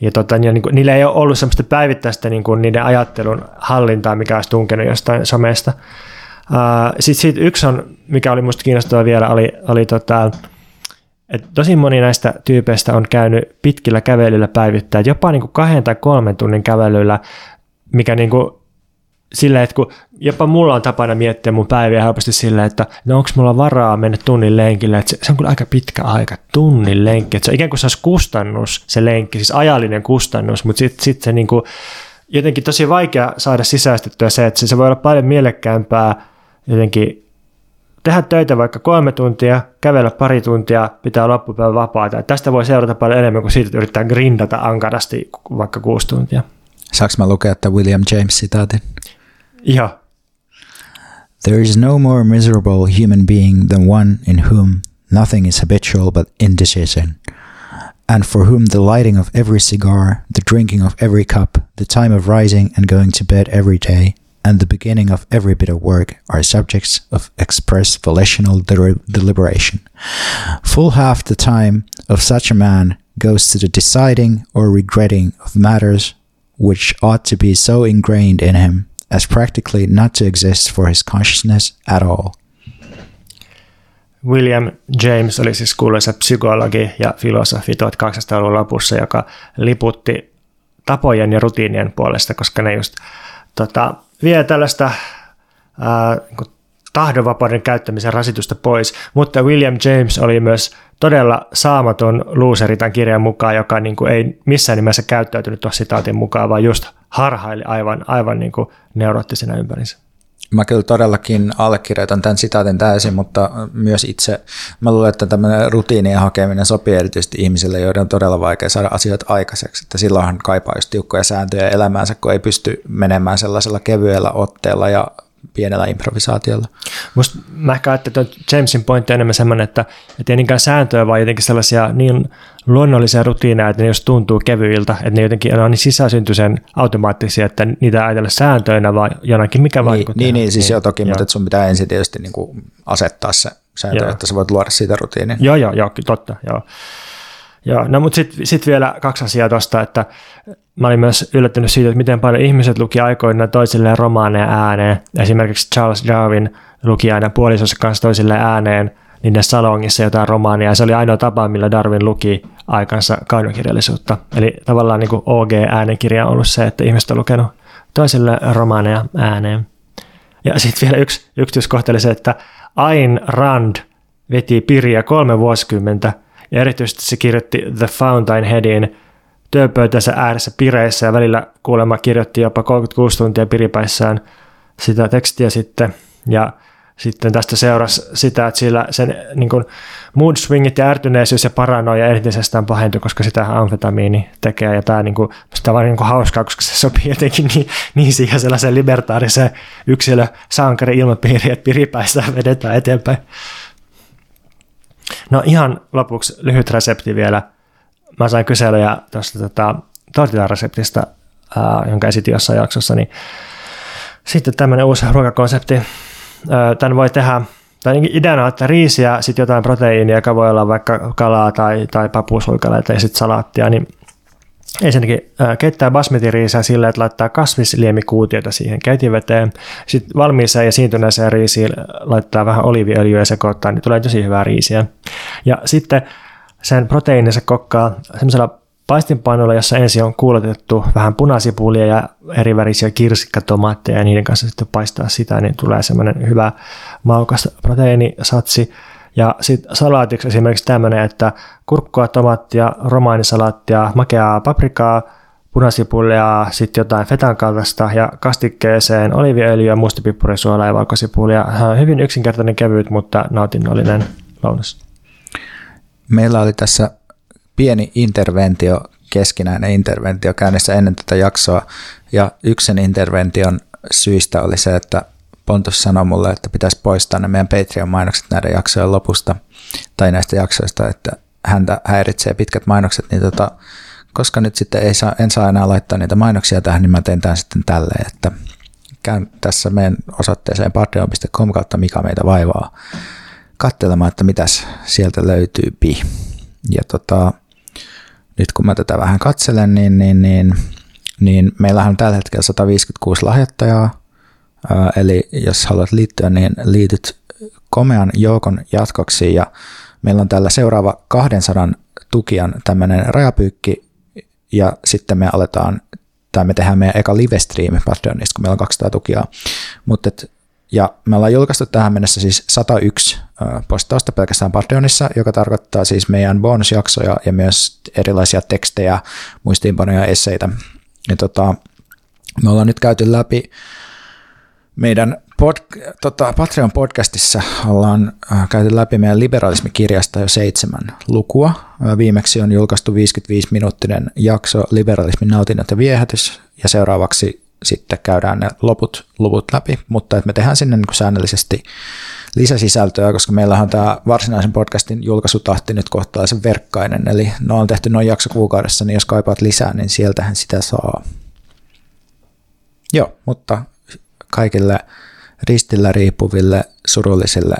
ja, tota, ja niin kuin, niillä ei ole ollut semmoista päivittäistä niin kuin niiden ajattelun hallintaa, mikä olisi tunkenut jostain somesta. Uh, Sitten sit yksi on, mikä oli minusta kiinnostava vielä, oli, oli tota, että tosi moni näistä tyypeistä on käynyt pitkillä kävelyillä päivittäin, jopa niin kuin kahden tai kolmen tunnin kävelyllä, mikä niin kuin silleen, että kun jopa mulla on tapana miettiä mun päiviä helposti silleen, että no onko mulla varaa mennä tunnin lenkille, että se, se on kyllä aika pitkä aika, tunnin lenkki, että se ikään kuin se olisi kustannus se lenkki, siis ajallinen kustannus, mutta sitten sit se niinku, jotenkin tosi vaikea saada sisäistettyä se, että se, se voi olla paljon mielekkäämpää jotenkin tehdä töitä vaikka kolme tuntia, kävellä pari tuntia, pitää loppupäivän vapaata. Tästä voi seurata paljon enemmän kuin siitä, että yrittää grindata ankarasti vaikka kuusi tuntia. Saanko mä lukea että William James-sitaatin? Yeah. There is no more miserable human being than one in whom nothing is habitual but indecision, and for whom the lighting of every cigar, the drinking of every cup, the time of rising and going to bed every day, and the beginning of every bit of work are subjects of express volitional deliberation. Full half the time of such a man goes to the deciding or regretting of matters which ought to be so ingrained in him as practically not to exist for his consciousness at all. William James oli siis kuuluisa psykologi ja filosofi 1800-luvun lopussa, joka liputti tapojen ja rutiinien puolesta, koska ne just tota, vie tällaista niin tahdonvapauden käyttämisen rasitusta pois, mutta William James oli myös todella saamaton luuseri tämän kirjan mukaan, joka niin kuin ei missään nimessä käyttäytynyt tuossa sitaatin mukaan, vaan just harhaili aivan, aivan niin kuin neuroottisena ympärinsä. Mä kyllä todellakin allekirjoitan tämän sitaatin täysin, mutta myös itse, mä luulen, että tämmöinen rutiinien hakeminen sopii erityisesti ihmisille, joiden on todella vaikea saada asioita aikaiseksi. Että silloinhan kaipaa just tiukkoja sääntöjä elämäänsä, kun ei pysty menemään sellaisella kevyellä otteella ja pienellä improvisaatiolla. Musta mä ehkä ajattelen, että Jamesin pointti on enemmän sellainen, että, että ei niinkään sääntöjä, vaan jotenkin sellaisia niin luonnollisia rutiineja, että ne jos tuntuu kevyiltä, että ne jotenkin ne on niin sisäsyntyisen automaattisia, että niitä ei ajatella sääntöinä, vaan jonakin mikä vaikuttaa. Niin, niin, niin siis niin, joo toki, joo. mutta sun pitää ensin tietysti niin kuin asettaa se sääntö, joo. että sä voit luoda siitä rutiinin. Joo, joo, joo, totta, joo. Joo, no mutta sitten sit vielä kaksi asiaa tuosta, että mä olin myös yllättynyt siitä, että miten paljon ihmiset luki aikoinaan toisilleen romaaneja ääneen. Esimerkiksi Charles Darwin luki aina puolisonsa kanssa toisille ääneen niiden salongissa jotain romaania, ja se oli ainoa tapa, millä Darwin luki aikansa kaunokirjallisuutta. Eli tavallaan niin kuin OG-äänenkirja on ollut se, että ihmiset on lukenut toisille romaaneja ääneen. Ja sitten vielä yksi yksityiskohta oli se, että Ayn Rand veti Pirja kolme vuosikymmentä, ja erityisesti se kirjoitti The Fountainheadin työpöytänsä ääressä pireissä ja välillä kuulemma kirjoitti jopa 36 tuntia piripäissään sitä tekstiä sitten ja sitten tästä seurasi sitä, että sillä sen niin kuin mood swingit ja ärtyneisyys ja paranoia entisestään pahentui, koska sitä amfetamiini tekee. Ja tämä, niin kuin, sitä vaan niin kuin hauskaa, koska se sopii jotenkin niin, niin siihen sellaiseen libertaariseen yksilö sankari ilmapiiriin, että piripäissä vedetään eteenpäin. No ihan lopuksi lyhyt resepti vielä. Mä sain kyselyjä tuosta tota, tortilareseptistä, ää, jonka esitin jossain jaksossa, niin sitten tämmöinen uusi ruokakonsepti, tämän voi tehdä, tai ideana on, että riisiä, sitten jotain proteiinia, joka voi olla vaikka kalaa tai, tai papusuikaleita ja sitten salaattia, niin Ensinnäkin keittää basmati-riisiä sillä, että laittaa kasvisliemikuutioita siihen keitinveteen. Sitten valmiiseen ja siintyneeseen riisiin laittaa vähän oliiviöljyä ja sekoittaa, niin tulee tosi hyvää riisiä. Ja sitten sen proteiininsa kokkaa semmoisella paistinpanolla, jossa ensin on kuuletettu vähän punasipulia ja eri värisiä kirsikkatomaatteja ja niiden kanssa sitten paistaa sitä, niin tulee semmoinen hyvä maukas proteiinisatsi. Ja sitten salaatiksi esimerkiksi tämmöinen, että kurkkua, tomaattia, romaanisalaattia, makeaa paprikaa, punasipulia, sitten jotain fetan kaltaista ja kastikkeeseen oliiviöljyä, mustapippurisuolaa ja valkosipulia. Hyvin yksinkertainen kevyt, mutta nautinnollinen lounas. Meillä oli tässä pieni interventio, keskinäinen interventio käynnissä ennen tätä jaksoa. Ja yksi intervention syistä oli se, että Pontus sanoi mulle, että pitäisi poistaa ne meidän Patreon-mainokset näiden jaksojen lopusta tai näistä jaksoista, että häntä häiritsee pitkät mainokset, niin tota, koska nyt sitten ei saa, en saa enää laittaa niitä mainoksia tähän, niin mä teen tämän sitten tälleen, että käyn tässä meidän osoitteeseen patreon.com kautta mikä meitä vaivaa katselemaan, että mitäs sieltä löytyy pi. Ja tota, nyt kun mä tätä vähän katselen, niin, niin, niin, niin meillähän on tällä hetkellä 156 lahjoittajaa, eli jos haluat liittyä, niin liityt komean joukon jatkoksi. Ja meillä on tällä seuraava 200 tukijan tämmöinen rajapyykki. Ja sitten me aletaan, tai me tehdään meidän eka live-streami Patreonista, kun meillä on 200 tukijaa, mutta ja me ollaan julkaistu tähän mennessä siis 101 postausta pelkästään Patreonissa, joka tarkoittaa siis meidän bonusjaksoja ja myös erilaisia tekstejä, muistiinpanoja, esseitä. Ja tota, me ollaan nyt käyty läpi meidän pod, tota, Patreon-podcastissa ollaan käyty läpi meidän liberalismikirjasta jo seitsemän lukua. Viimeksi on julkaistu 55-minuuttinen jakso Liberalismin nautinnot ja viehätys, ja seuraavaksi sitten käydään ne loput luvut läpi, mutta että me tehdään sinne niin kuin säännöllisesti lisäsisältöä, koska meillä on tämä varsinaisen podcastin julkaisutahti nyt kohtalaisen verkkainen, eli ne on tehty noin jakso kuukaudessa, niin jos kaipaat lisää, niin sieltähän sitä saa. Joo, mutta kaikille ristillä riippuville, surullisille,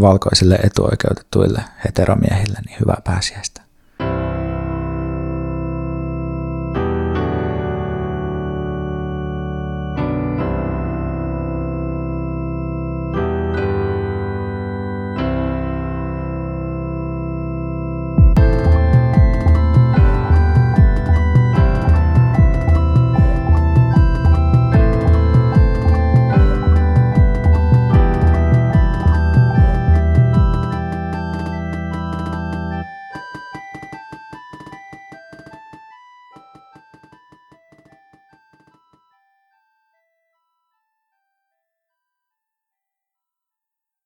valkoisille etuoikeutetuille heteromiehille, niin hyvää pääsiäistä.